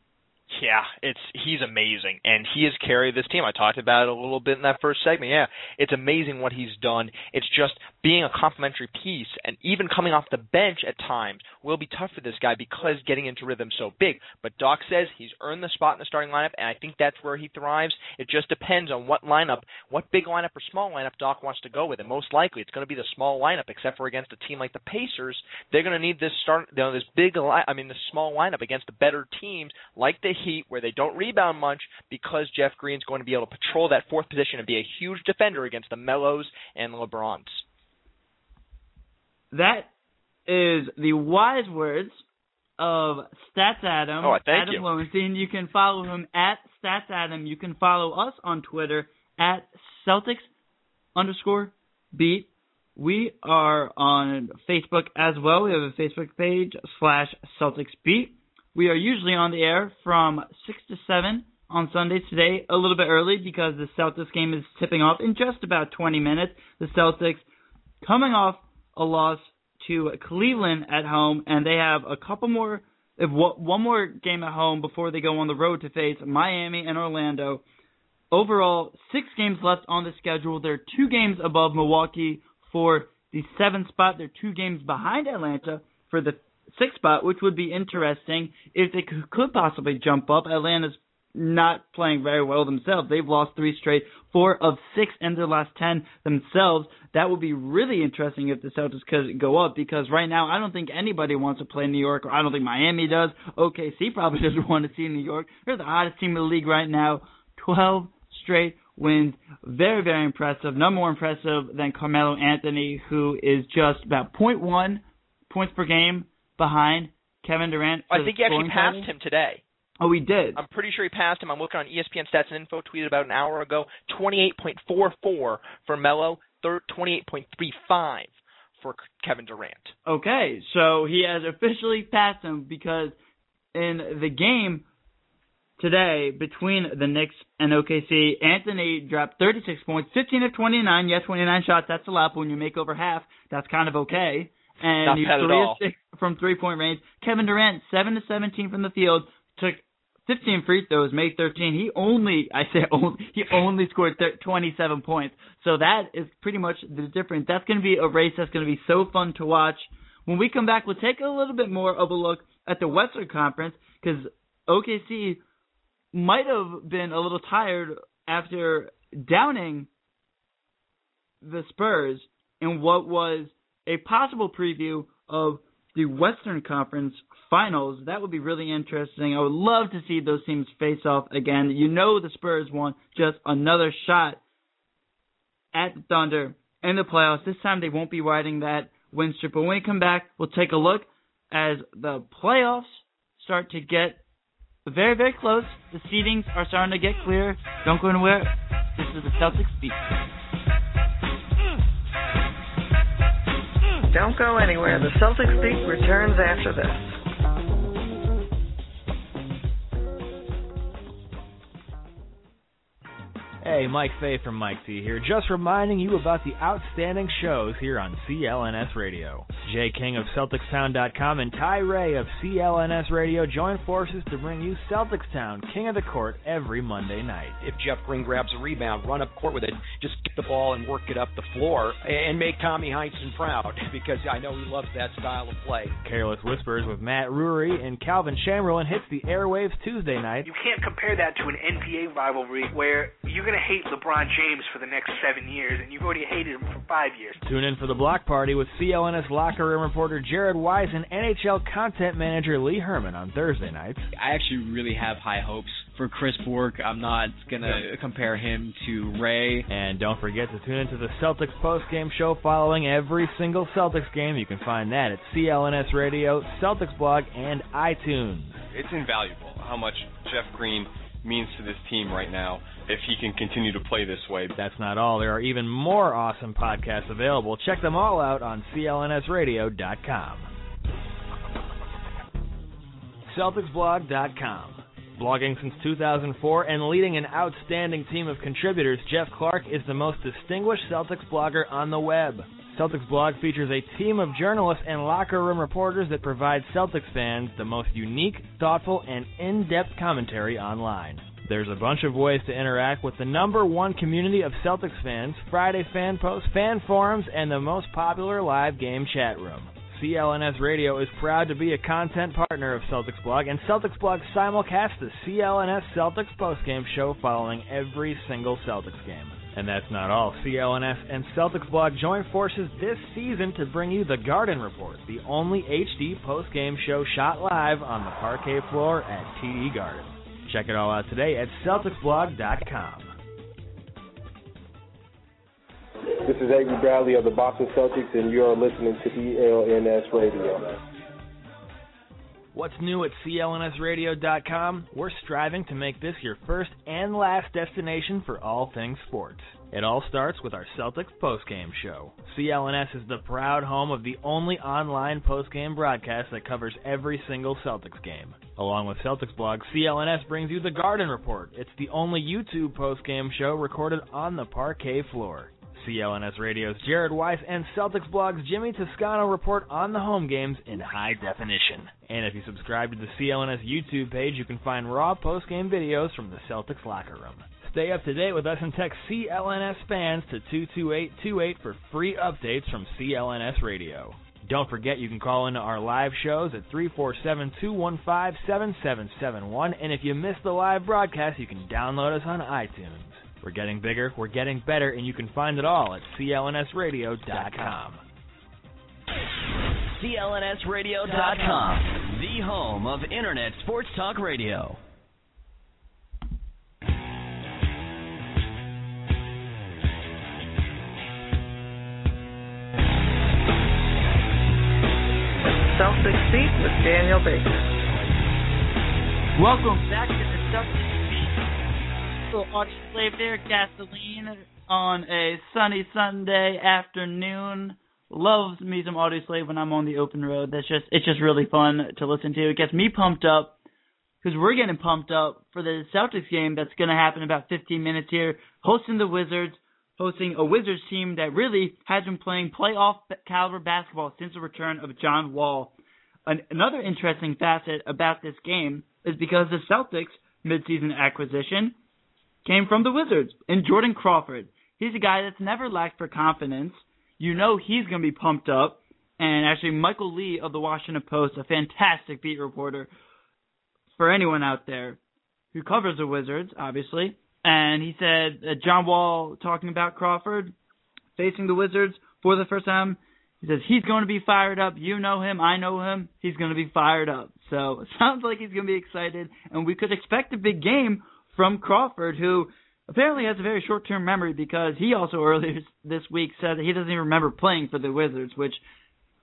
Yeah, it's he's amazing, and he has carried this team. I talked about it a little bit in that first segment. Yeah, it's amazing what he's done. It's just being a complementary piece, and even coming off the bench at times will be tough for this guy because getting into rhythm so big. But Doc says he's earned the spot in the starting lineup, and I think that's where he thrives. It just depends on what lineup, what big lineup or small lineup Doc wants to go with, and most likely it's going to be the small lineup. Except for against a team like the Pacers, they're going to need this start, you know, this big, I mean, this small lineup against the better teams like the Heat, where they don't rebound much, because Jeff Green's going to be able to patrol that fourth position and be a huge defender against the Melos and LeBrons. That is the wise words of Stats Adam. Oh, thank Adam you. Lowenstein. You can follow him at Stats Adam. You can follow us on Twitter at Celtics underscore beat. We are on Facebook as well. We have a Facebook page slash Celtics beat. We are usually on the air from six to seven on Sundays. Today a little bit early because the Celtics game is tipping off in just about 20 minutes. The Celtics coming off a loss to Cleveland at home, and they have a couple more, if one more game at home before they go on the road to face Miami and Orlando. Overall, six games left on the schedule. They're two games above Milwaukee for the seventh spot. They're two games behind Atlanta for the sixth spot, which would be interesting if they could possibly jump up. Atlanta's not playing very well themselves. They've lost three straight, four of six in their last ten themselves. That would be really interesting if the Celtics could go up because right now I don't think anybody wants to play New York, or I don't think Miami does. OKC probably doesn't want to see New York. They're the hottest team in the league right now. Twelve straight wins. Very, very impressive. No more impressive than Carmelo Anthony, who is just about 0.1 points per game behind Kevin Durant. I think he actually passed title. him today. Oh, he did. I'm pretty sure he passed him. I'm looking on ESPN Stats and Info, tweeted about an hour ago. 28.44 for Melo, 28.35 for Kevin Durant. Okay, so he has officially passed him because in the game today between the Knicks and OKC, Anthony dropped 36 points, 15 of 29. Yes, 29 shots. That's a lot. But when you make over half, that's kind of okay. And Not at three of six from three point range. Kevin Durant, seven to 17 from the field, took 15 free throws, made 13. He only, I say only, he only scored thir- 27 points. So that is pretty much the difference. That's going to be a race that's going to be so fun to watch. When we come back, we'll take a little bit more of a look at the Western Conference because OKC might have been a little tired after downing the Spurs in what was a possible preview of the Western Conference Finals. That would be really interesting. I would love to see those teams face off again. You know the Spurs want just another shot at the Thunder in the playoffs. This time they won't be riding that win streak. But when we come back, we'll take a look as the playoffs start to get very, very close. The seedings are starting to get clear. Don't go anywhere. This is the Celtics Beat. Don't go anywhere. The Celtics Beat returns after this. Hey, Mike Fay from Mike T here, just reminding you about the outstanding shows here on CLNS Radio. Jay King of CelticsTown.com and Ty Ray of CLNS Radio join forces to bring you Celtics Town, King of the Court, every Monday night. If Jeff Green grabs a rebound, run up court with it, just get the ball and work it up the floor, and make Tommy Heinsohn proud because I know he loves that style of play. Careless Whispers with Matt Rury and Calvin Chamberlain hits the airwaves Tuesday night. You can't compare that to an NBA rivalry where you're going to hate LeBron James for the next seven years, and you've already hated him for five years. Tune in for the block party with CLNS locker room reporter Jared Weiss and NHL content manager Lee Herman on Thursday nights. I actually really have high hopes for Chris Bourque. I'm not gonna compare him to Ray. And don't forget to tune into the Celtics post-game show following every single Celtics game. You can find that at CLNS Radio, Celtics blog, and iTunes. It's invaluable how much Jeff Green means to this team right now if he can continue to play this way. That's not all. There are even more awesome podcasts available. Check them all out on clnsradio.com. CelticsBlog.com. Blogging since 2004 and leading an outstanding team of contributors, Jeff Clark is the most distinguished Celtics blogger on the web. Celtics blog features a team of journalists and locker room reporters that provide Celtics fans the most unique, thoughtful, and in-depth commentary online. There's a bunch of ways to interact with the number one community of Celtics fans, Friday fan posts, fan forums, and the most popular live game chat room. CLNS Radio is proud to be a content partner of Celtics Blog, and Celtics Blog simulcasts the CLNS Celtics postgame show following every single Celtics game. And that's not all. CLNS and Celtics Blog join forces this season to bring you the Garden Report, the only HD postgame show shot live on the parquet floor at TD Garden. Check it all out today at CelticsBlog.com. This is Avery Bradley of the Boston Celtics, and you are listening to CLNS Radio. What's new at CLNSradio.com? We're striving to make this your first and last destination for all things sports. It all starts with our Celtics postgame show. CLNS is the proud home of the only online postgame broadcast that covers every single Celtics game. Along with Celtics blog, CLNS brings you the Garden Report. It's the only YouTube postgame show recorded on the parquet floor. CLNS Radio's Jared Weiss and Celtics blog's Jimmy Toscano report on the home games in high definition. And if you subscribe to the CLNS YouTube page, you can find raw post-game videos from the Celtics locker room. Stay up to date with us and text CLNS fans to 22828 for free updates from CLNS Radio. Don't forget you can call into our live shows at 347-215-7771 and if you missed the live broadcast, you can download us on iTunes. We're getting bigger, we're getting better, and you can find it all at clnsradio.com. clnsradio.com, the home of Internet Sports Talk Radio. Celtics Beat with Daniel Baker. Welcome back to the Celtics Beat. Little audio slave there, gasoline on a sunny Sunday afternoon. Loves me some Audioslave when I'm on the open road. That's just it's just really fun to listen to. It gets me pumped up because we're getting pumped up for the Celtics game that's going to happen about 15 minutes here, hosting the Wizards hosting a Wizards team that really has been playing playoff caliber basketball since the return of John Wall. An- another interesting facet about this game is because the Celtics midseason acquisition came from the Wizards and Jordan Crawford. He's a guy that's never lacked for confidence. You know he's going to be pumped up. And actually, Michael Lee of the Washington Post, a fantastic beat reporter for anyone out there who covers the Wizards, obviously, and he said uh, John Wall talking about Crawford facing the Wizards for the first time. He says he's going to be fired up. You know him, I know him. He's going to be fired up. So it sounds like he's going to be excited, and we could expect a big game from Crawford, who apparently has a very short-term memory because he also earlier this week said that he doesn't even remember playing for the Wizards, which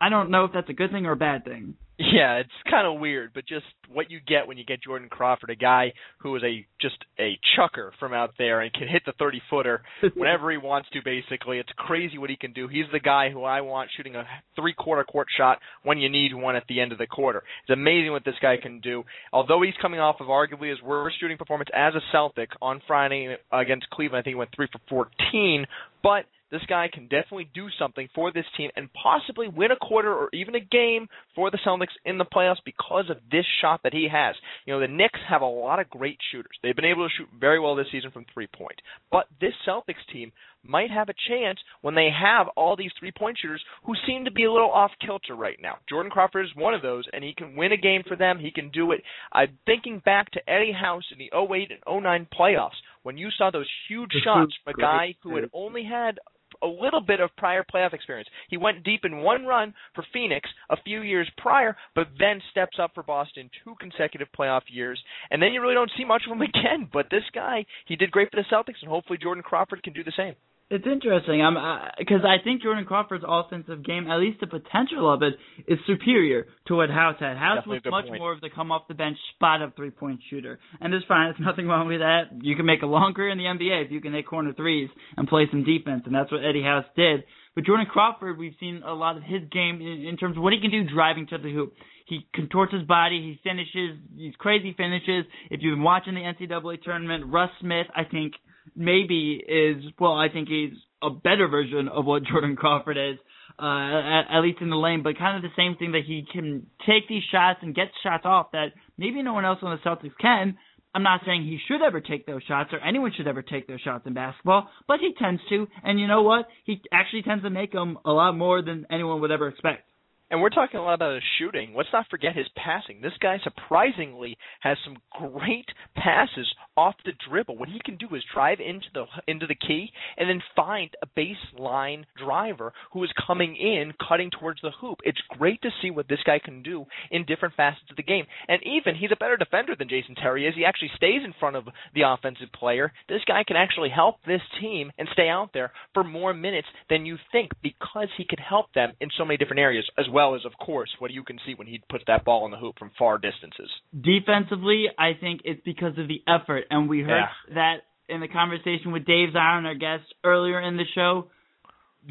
I don't know if that's a good thing or a bad thing. Yeah, it's kind of weird, but just what you get when you get Jordan Crawford, a guy who is a just a chucker from out there and can hit the 30 footer whenever he wants to. Basically, it's crazy what he can do. He's the guy who I want shooting a three quarter court shot when you need one at the end of the quarter. It's amazing what this guy can do. Although he's coming off of arguably his worst shooting performance as a Celtic on Friday against Cleveland, I think he went three for 14, but this guy can definitely do something for this team and possibly win a quarter or even a game for the Celtics in the playoffs because of this shot that he has. You know, the Knicks have a lot of great shooters. They've been able to shoot very well this season from three point. But this Celtics team might have a chance when they have all these three point shooters who seem to be a little off kilter right now. Jordan Crawford is one of those, and he can win a game for them. He can do it. I'm thinking back to Eddie House in the 08 and 09 playoffs when you saw those huge shots from a guy who had only had a little bit of prior playoff experience. He went deep in one run for Phoenix a few years prior, but then steps up for Boston two consecutive playoff years, and then you really don't see much of him again. But this guy, he did great for the Celtics, and hopefully Jordan Crawford can do the same. It's interesting. I'm uh, because I, I think Jordan Crawford's offensive game, at least the potential of it, is superior to what House had. House Definitely was much point. more of the come off the bench spot up three point shooter, and there's fine. There's nothing wrong with that. You can make a long career in the NBA if you can hit corner threes and play some defense, and that's what Eddie House did. But Jordan Crawford, we've seen a lot of his game in, in terms of what he can do driving to the hoop. He contorts his body. He finishes these crazy finishes. If you've been watching the NCAA tournament, Russ Smith, I think maybe is well, I think he's a better version of what Jordan Crawford is, uh, at, at least in the lane. But kind of the same thing that he can take these shots and get shots off that maybe no one else on the Celtics can. I'm not saying he should ever take those shots or anyone should ever take those shots in basketball, but he tends to. And you know what? He actually tends to make them a lot more than anyone would ever expect. And we're talking a lot about his shooting. Let's not forget his passing. This guy surprisingly has some great passes off the dribble. What he can do is drive into the into the key and then find a baseline driver who is coming in, cutting towards the hoop. It's great to see what this guy can do in different facets of the game. And even he's a better defender than Jason Terry is. He actually stays in front of the offensive player. This guy can actually help this team and stay out there for more minutes than you think because he can help them in so many different areas as well as, of course, what you can see when he puts that ball in the hoop from far distances. Defensively, I think it's because of the effort, and we heard Yeah. that in the conversation with Dave Zirin, our guest, earlier in the show.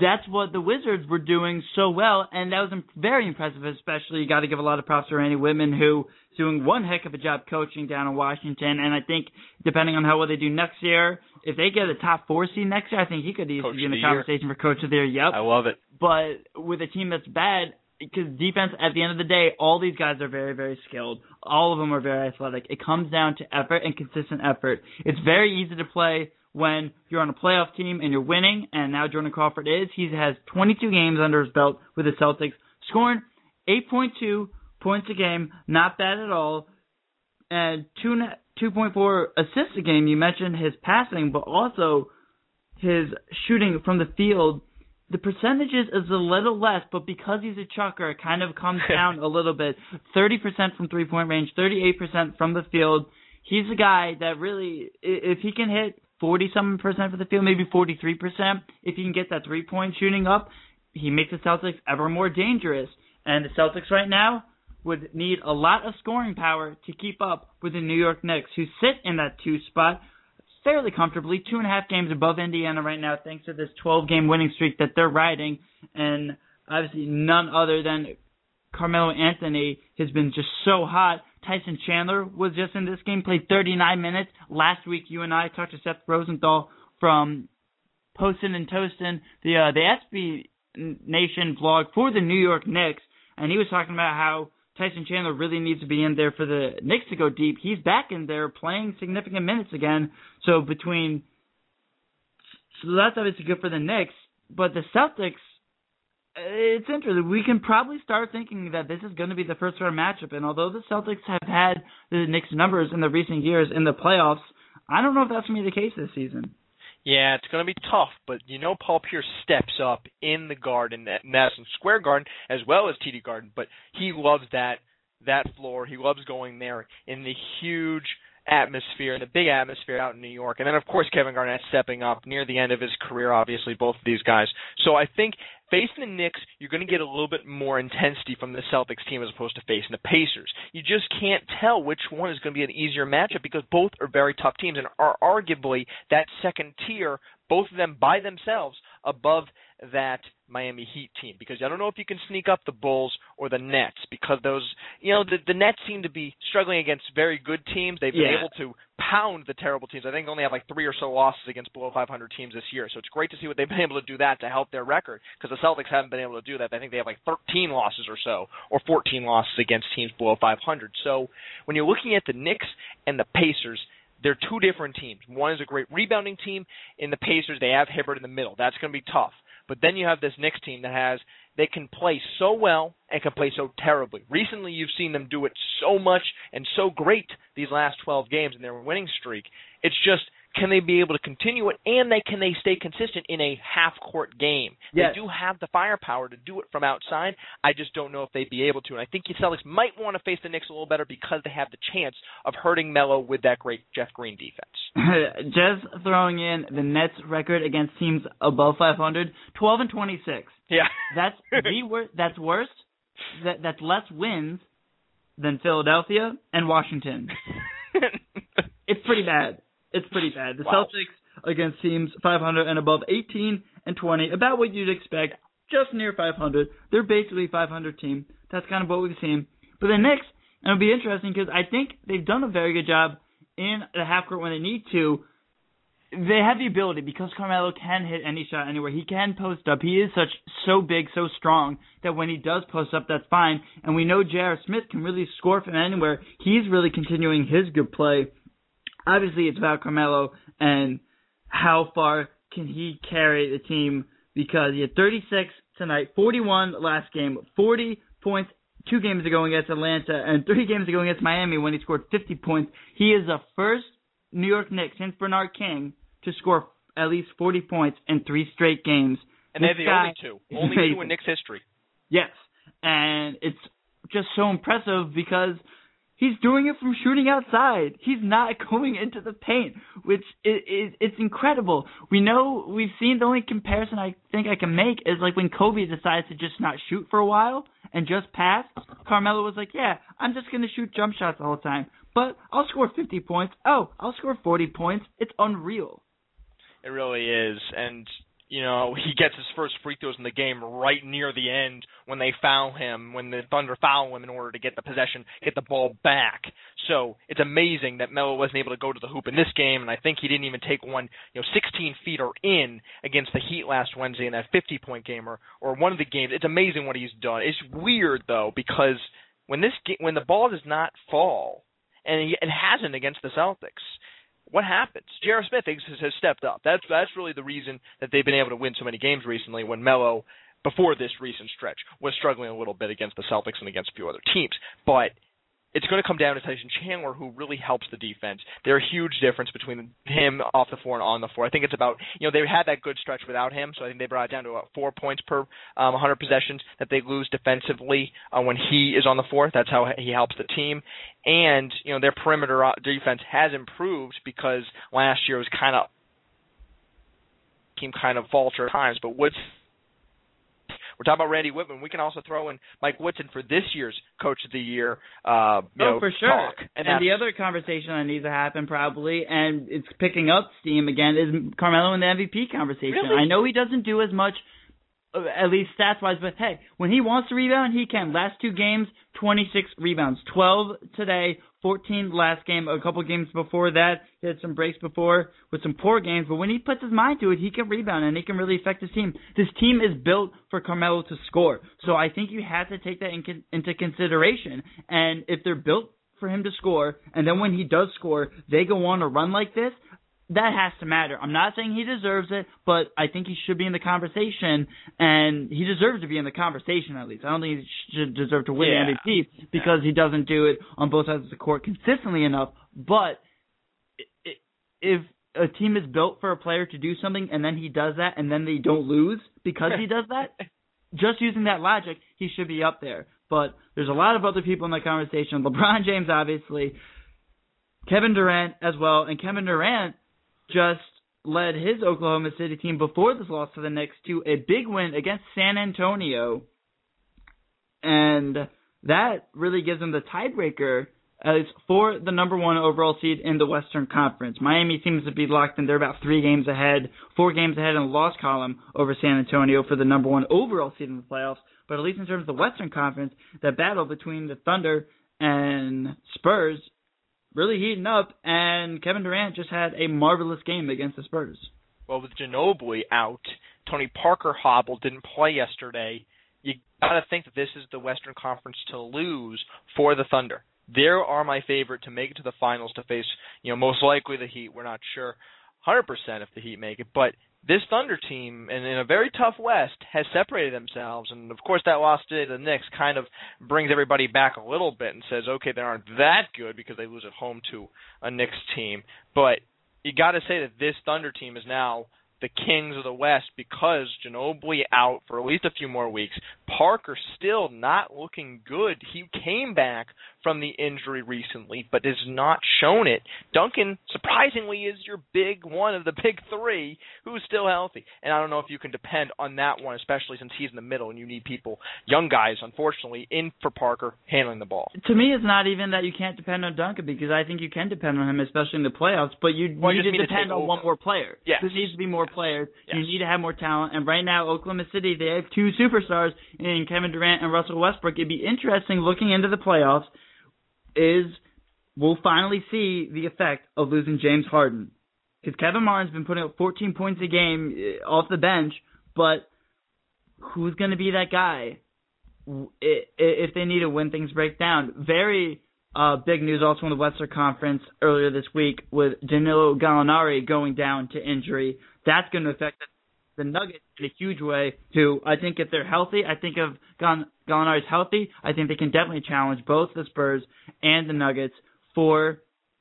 That's what the Wizards were doing so well, and that was very impressive. Especially, you got to give a lot of props to Randy Wittman, who is doing one heck of a job coaching down in Washington. And I think, depending on how well they do next year, if they get a top four seed next year, I think he could easily be in the the year. conversation for coach of the year. Yep. I love it. But with a team that's bad, because defense, at the end of the day, all these guys are very, very skilled. All of them are very athletic. It comes down to effort and consistent effort. It's very easy to play when you're on a playoff team and you're winning, and now Jordan Crawford is. He has 22 games under his belt with the Celtics, scoring 8.2 points a game, not bad at all, and two 2.4 assists a game. You mentioned his passing, but also his shooting from the field. The percentages is a little less, but because he's a chucker, it kind of comes down a little bit. 30% from three point range, 38% from the field. He's a guy that really, if he can hit 40 something percent for the field, maybe 43%, if he can get that three point shooting up, he makes the Celtics ever more dangerous. And the Celtics right now would need a lot of scoring power to keep up with the New York Knicks, who sit in that two spot fairly comfortably, two and a half games above Indiana right now, thanks to this 12 game winning streak that they're riding. And obviously, none other than Carmelo Anthony has been just so hot. Tyson Chandler was just in this game, played 39 minutes. Last week, you and I talked to Seth Rosenthal from Postin' and Toastin', the uh, the SB Nation vlog for the New York Knicks, and he was talking about how Tyson Chandler really needs to be in there for the Knicks to go deep. He's back in there playing significant minutes again. So between so that's obviously good for the Knicks, but the Celtics it's interesting. We can probably start thinking that this is going to be the first round matchup. And although the Celtics have had the Knicks numbers in the recent years in the playoffs, I don't know if that's going to be the case this season. Yeah, it's going to be tough, but you know Paul Pierce steps up in the Garden at Madison Square Garden as well as TD Garden, but he loves that that floor. He loves going there in the huge atmosphere and the big atmosphere out in New York. And then of course Kevin Garnett stepping up near the end of his career, obviously both of these guys. So I think facing the Knicks, you're going to get a little bit more intensity from the Celtics team as opposed to facing the Pacers. You just can't tell which one is going to be an easier matchup because both are very tough teams and are arguably that second tier, both of them by themselves above that Miami Heat team because I don't know if you can sneak up the Bulls or the Nets because those you know the the Nets seem to be struggling against very good teams. They've been able to pound the terrible teams. I think they only have like three or so losses against below 500 teams this year. So it's great to see what they've been able to do that to help their record because the Celtics haven't been able to do that. I think they have like 13 losses or so or 14 losses against teams below 500. So when you're looking at the Knicks and the Pacers, they're two different teams. One is a great rebounding team. In the Pacers, they have Hibbert in the middle. That's going to be tough. But then you have this Knicks team that has they can play so well and can play so terribly. Recently, you've seen them do it so much and so great these last 12 games in their winning streak. It's just can they be able to continue it and they can they stay consistent in a half court game? Yes. they do have the firepower to do it from outside. I just don't know if they'd be able to and i think the celtics might want to face the knicks a little better because they have the chance of hurting melo with that great jeff green defense. Just throwing in the nets record against teams above 500 12 and 26 yeah. That's the worst that's worse that that's less wins than philadelphia and washington. It's pretty bad it's pretty bad. The wow. Celtics against teams 500 and above, 18 and 20, about what you'd expect, just near 500. They're basically 500 team. That's kind of what we've seen. But the Knicks, and it'll be interesting because I think they've done a very good job in the half court when they need to. They have the ability because Carmelo can hit any shot anywhere. He can post up. He is such so big, so strong that when he does post up, that's fine. And we know J.R. Smith can really score from anywhere. He's really continuing his good play obviously it's about Carmelo and how far can he carry the team because he had 36 tonight, 41 last game, 40 points two games ago against Atlanta, and three games ago against Miami when he scored 50 points. He is the first New York Knicks since Bernard King to score at least 40 points in three straight games. And they're the only two, only two in Knicks history. Yes, and it's just so impressive because – He's doing it from shooting outside. He's not going into the paint, which is, is it's incredible. We know we've seen the only comparison I think I can make is like when Kobe decides to just not shoot for a while and just pass. Carmelo was like, "Yeah, I'm just going to shoot jump shots all the time, but I'll score 50 points. Oh, I'll score 40 points. It's unreal." It really is, and you know, he gets his first free throws in the game right near the end when they foul him, when the Thunder foul him in order to get the possession, get the ball back. So it's amazing that Melo wasn't able to go to the hoop in this game, and I think he didn't even take one, you know, 16 feet or in against the Heat last Wednesday in that 50 point game or, or one of the games. It's amazing what he's done. It's weird though because when this when the ball does not fall, and he, it hasn't against the Celtics what happens? J.R. Smith has, has stepped up. That's that's really the reason that they've been able to win so many games recently. When Melo before this recent stretch was struggling a little bit against the Celtics and against a few other teams. But it's going to come down to Tyson Chandler, who really helps the defense. There's a huge difference between him off the floor and on the floor. I think it's about, you know, they had that good stretch without him, so I think they brought it down to about four points per um, 100 possessions that they lose defensively uh, when he is on the floor. That's how he helps the team. And, you know, their perimeter defense has improved because last year was kind of team kind of falter at times, but Woods we're talking about Randy Wittman. We can also throw in Mike Woodson for this year's Coach of the Year. Uh, you oh, know, for sure. Talk. And, and the other conversation that needs to happen probably, and it's picking up steam again, is Carmelo in the MVP conversation. Really? I know he doesn't do as much at least stats wise, but hey, when he wants to rebound, he can. Last two games, 26 rebounds, 12 today, 14 last game, a couple games before that. He had some breaks before with some poor games, but when he puts his mind to it, he can rebound and he can really affect his team. This team is built for Carmelo to score, so I think you have to take that in, into consideration. And if they're built for him to score, and then when he does score, they go on a run like this, that has to matter. I'm not saying he deserves it, but I think he should be in the conversation, and he deserves to be in the conversation at least. I don't think he should deserve to win yeah. the MVP because yeah. he doesn't do it on both sides of the court consistently enough. But if a team is built for a player to do something and then he does that and then they don't lose because he does that, just using that logic, he should be up there. But there's a lot of other people in that conversation. LeBron James, obviously. Kevin Durant as well, and Kevin Durant just led his Oklahoma City team before this loss to the Knicks to a big win against San Antonio. And that really gives them the tiebreaker as for the number one overall seed in the Western Conference. Miami seems to be locked in. They're about three games ahead, four games ahead in the loss column over San Antonio for the number one overall seed in the playoffs. But at least in terms of the Western Conference, that battle between the Thunder and Spurs really heating up, and Kevin Durant just had a marvelous game against the Spurs. Well, with Ginobili out, Tony Parker hobbled, didn't play yesterday. You got to think that this is the Western Conference to lose for the Thunder. They are my favorite to make it to the finals to face, you know, most likely the Heat. We're not sure 100% if the Heat make it, but this Thunder team, and in a very tough West, has separated themselves. And of course, that loss today to the Knicks kind of brings everybody back a little bit and says, okay, they aren't that good because they lose at home to a Knicks team. But you got to say that this Thunder team is now the Kings of the West because Ginobili out for at least a few more weeks. Parker still not looking good. He came back from the injury recently, but has not shown it. Duncan, surprisingly, is your big one of the big three who's still healthy. And I don't know if you can depend on that one, especially since he's in the middle and you need people, young guys, unfortunately, in for Parker handling the ball. To me, it's not even that you can't depend on Duncan because I think you can depend on him, especially in the playoffs. But you well, need to depend to on one more player. Yes. There needs to be more players. Yes. You need to have more talent. And right now, Oklahoma City, they have two superstars in Kevin Durant and Russell Westbrook. It'd be interesting looking into the playoffs is we'll finally see the effect of losing James Harden. Because Kevin Martin's been putting up 14 points a game eh, off the bench, but who's going to be that guy if they need to win things break down? Very uh, big news also in the Western Conference earlier this week with Danilo Gallinari going down to injury. That's going to affect the Nuggets in a huge way. Too, I think if they're healthy, I think if Gallinari's healthy, I think they can definitely challenge both the Spurs and the Nuggets for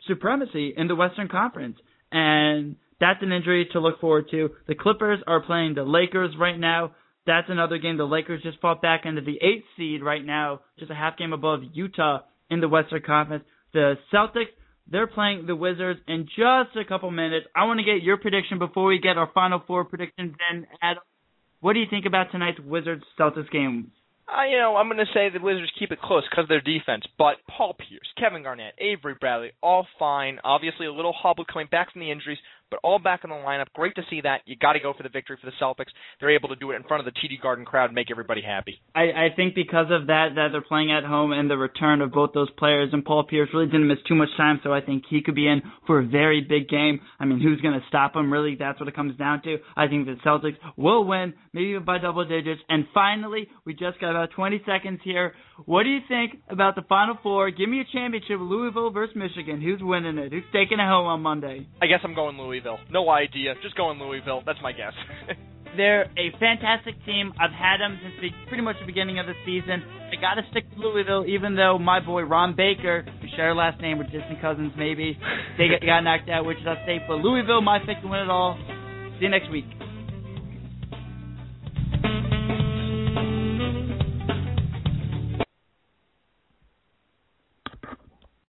supremacy in the Western Conference. And that's an injury to look forward to. The Clippers are playing the Lakers right now. That's another game. The Lakers just fought back into the eighth seed right now, just a half game above Utah in the Western Conference. The Celtics they're playing the Wizards in just a couple minutes. I want to get your prediction before we get our Final Four predictions. Then, Adam, what do you think about tonight's Wizards Celtics game? Uh, you know, I'm going to say the Wizards keep it close because of their defense. But Paul Pierce, Kevin Garnett, Avery Bradley, all fine. Obviously, a little hobble coming back from the injuries, but all back in the lineup. Great to see that. You got to go for the victory for the Celtics. They're able to do it in front of the TD Garden crowd and make everybody happy. I, I think because of that, that they're playing at home and the return of both those players, and Paul Pierce really didn't miss too much time, so I think he could be in for a very big game. I mean, who's going to stop him? Really, that's what it comes down to. I think the Celtics will win, maybe by double digits. And finally, we just got about 20 seconds here. What do you think about the Final Four? Give me a championship, Louisville versus Michigan. Who's winning it? Who's taking it home on Monday? I guess I'm going Louisville. No idea. Just going Louisville. That's my guess. They're a fantastic team. I've had them since the, pretty much the beginning of the season. I got to stick with Louisville, even though my boy Ron Baker, we share last name, with distant cousins maybe, they got knocked out Wichita State. But Louisville, my pick to win it all. See you next week.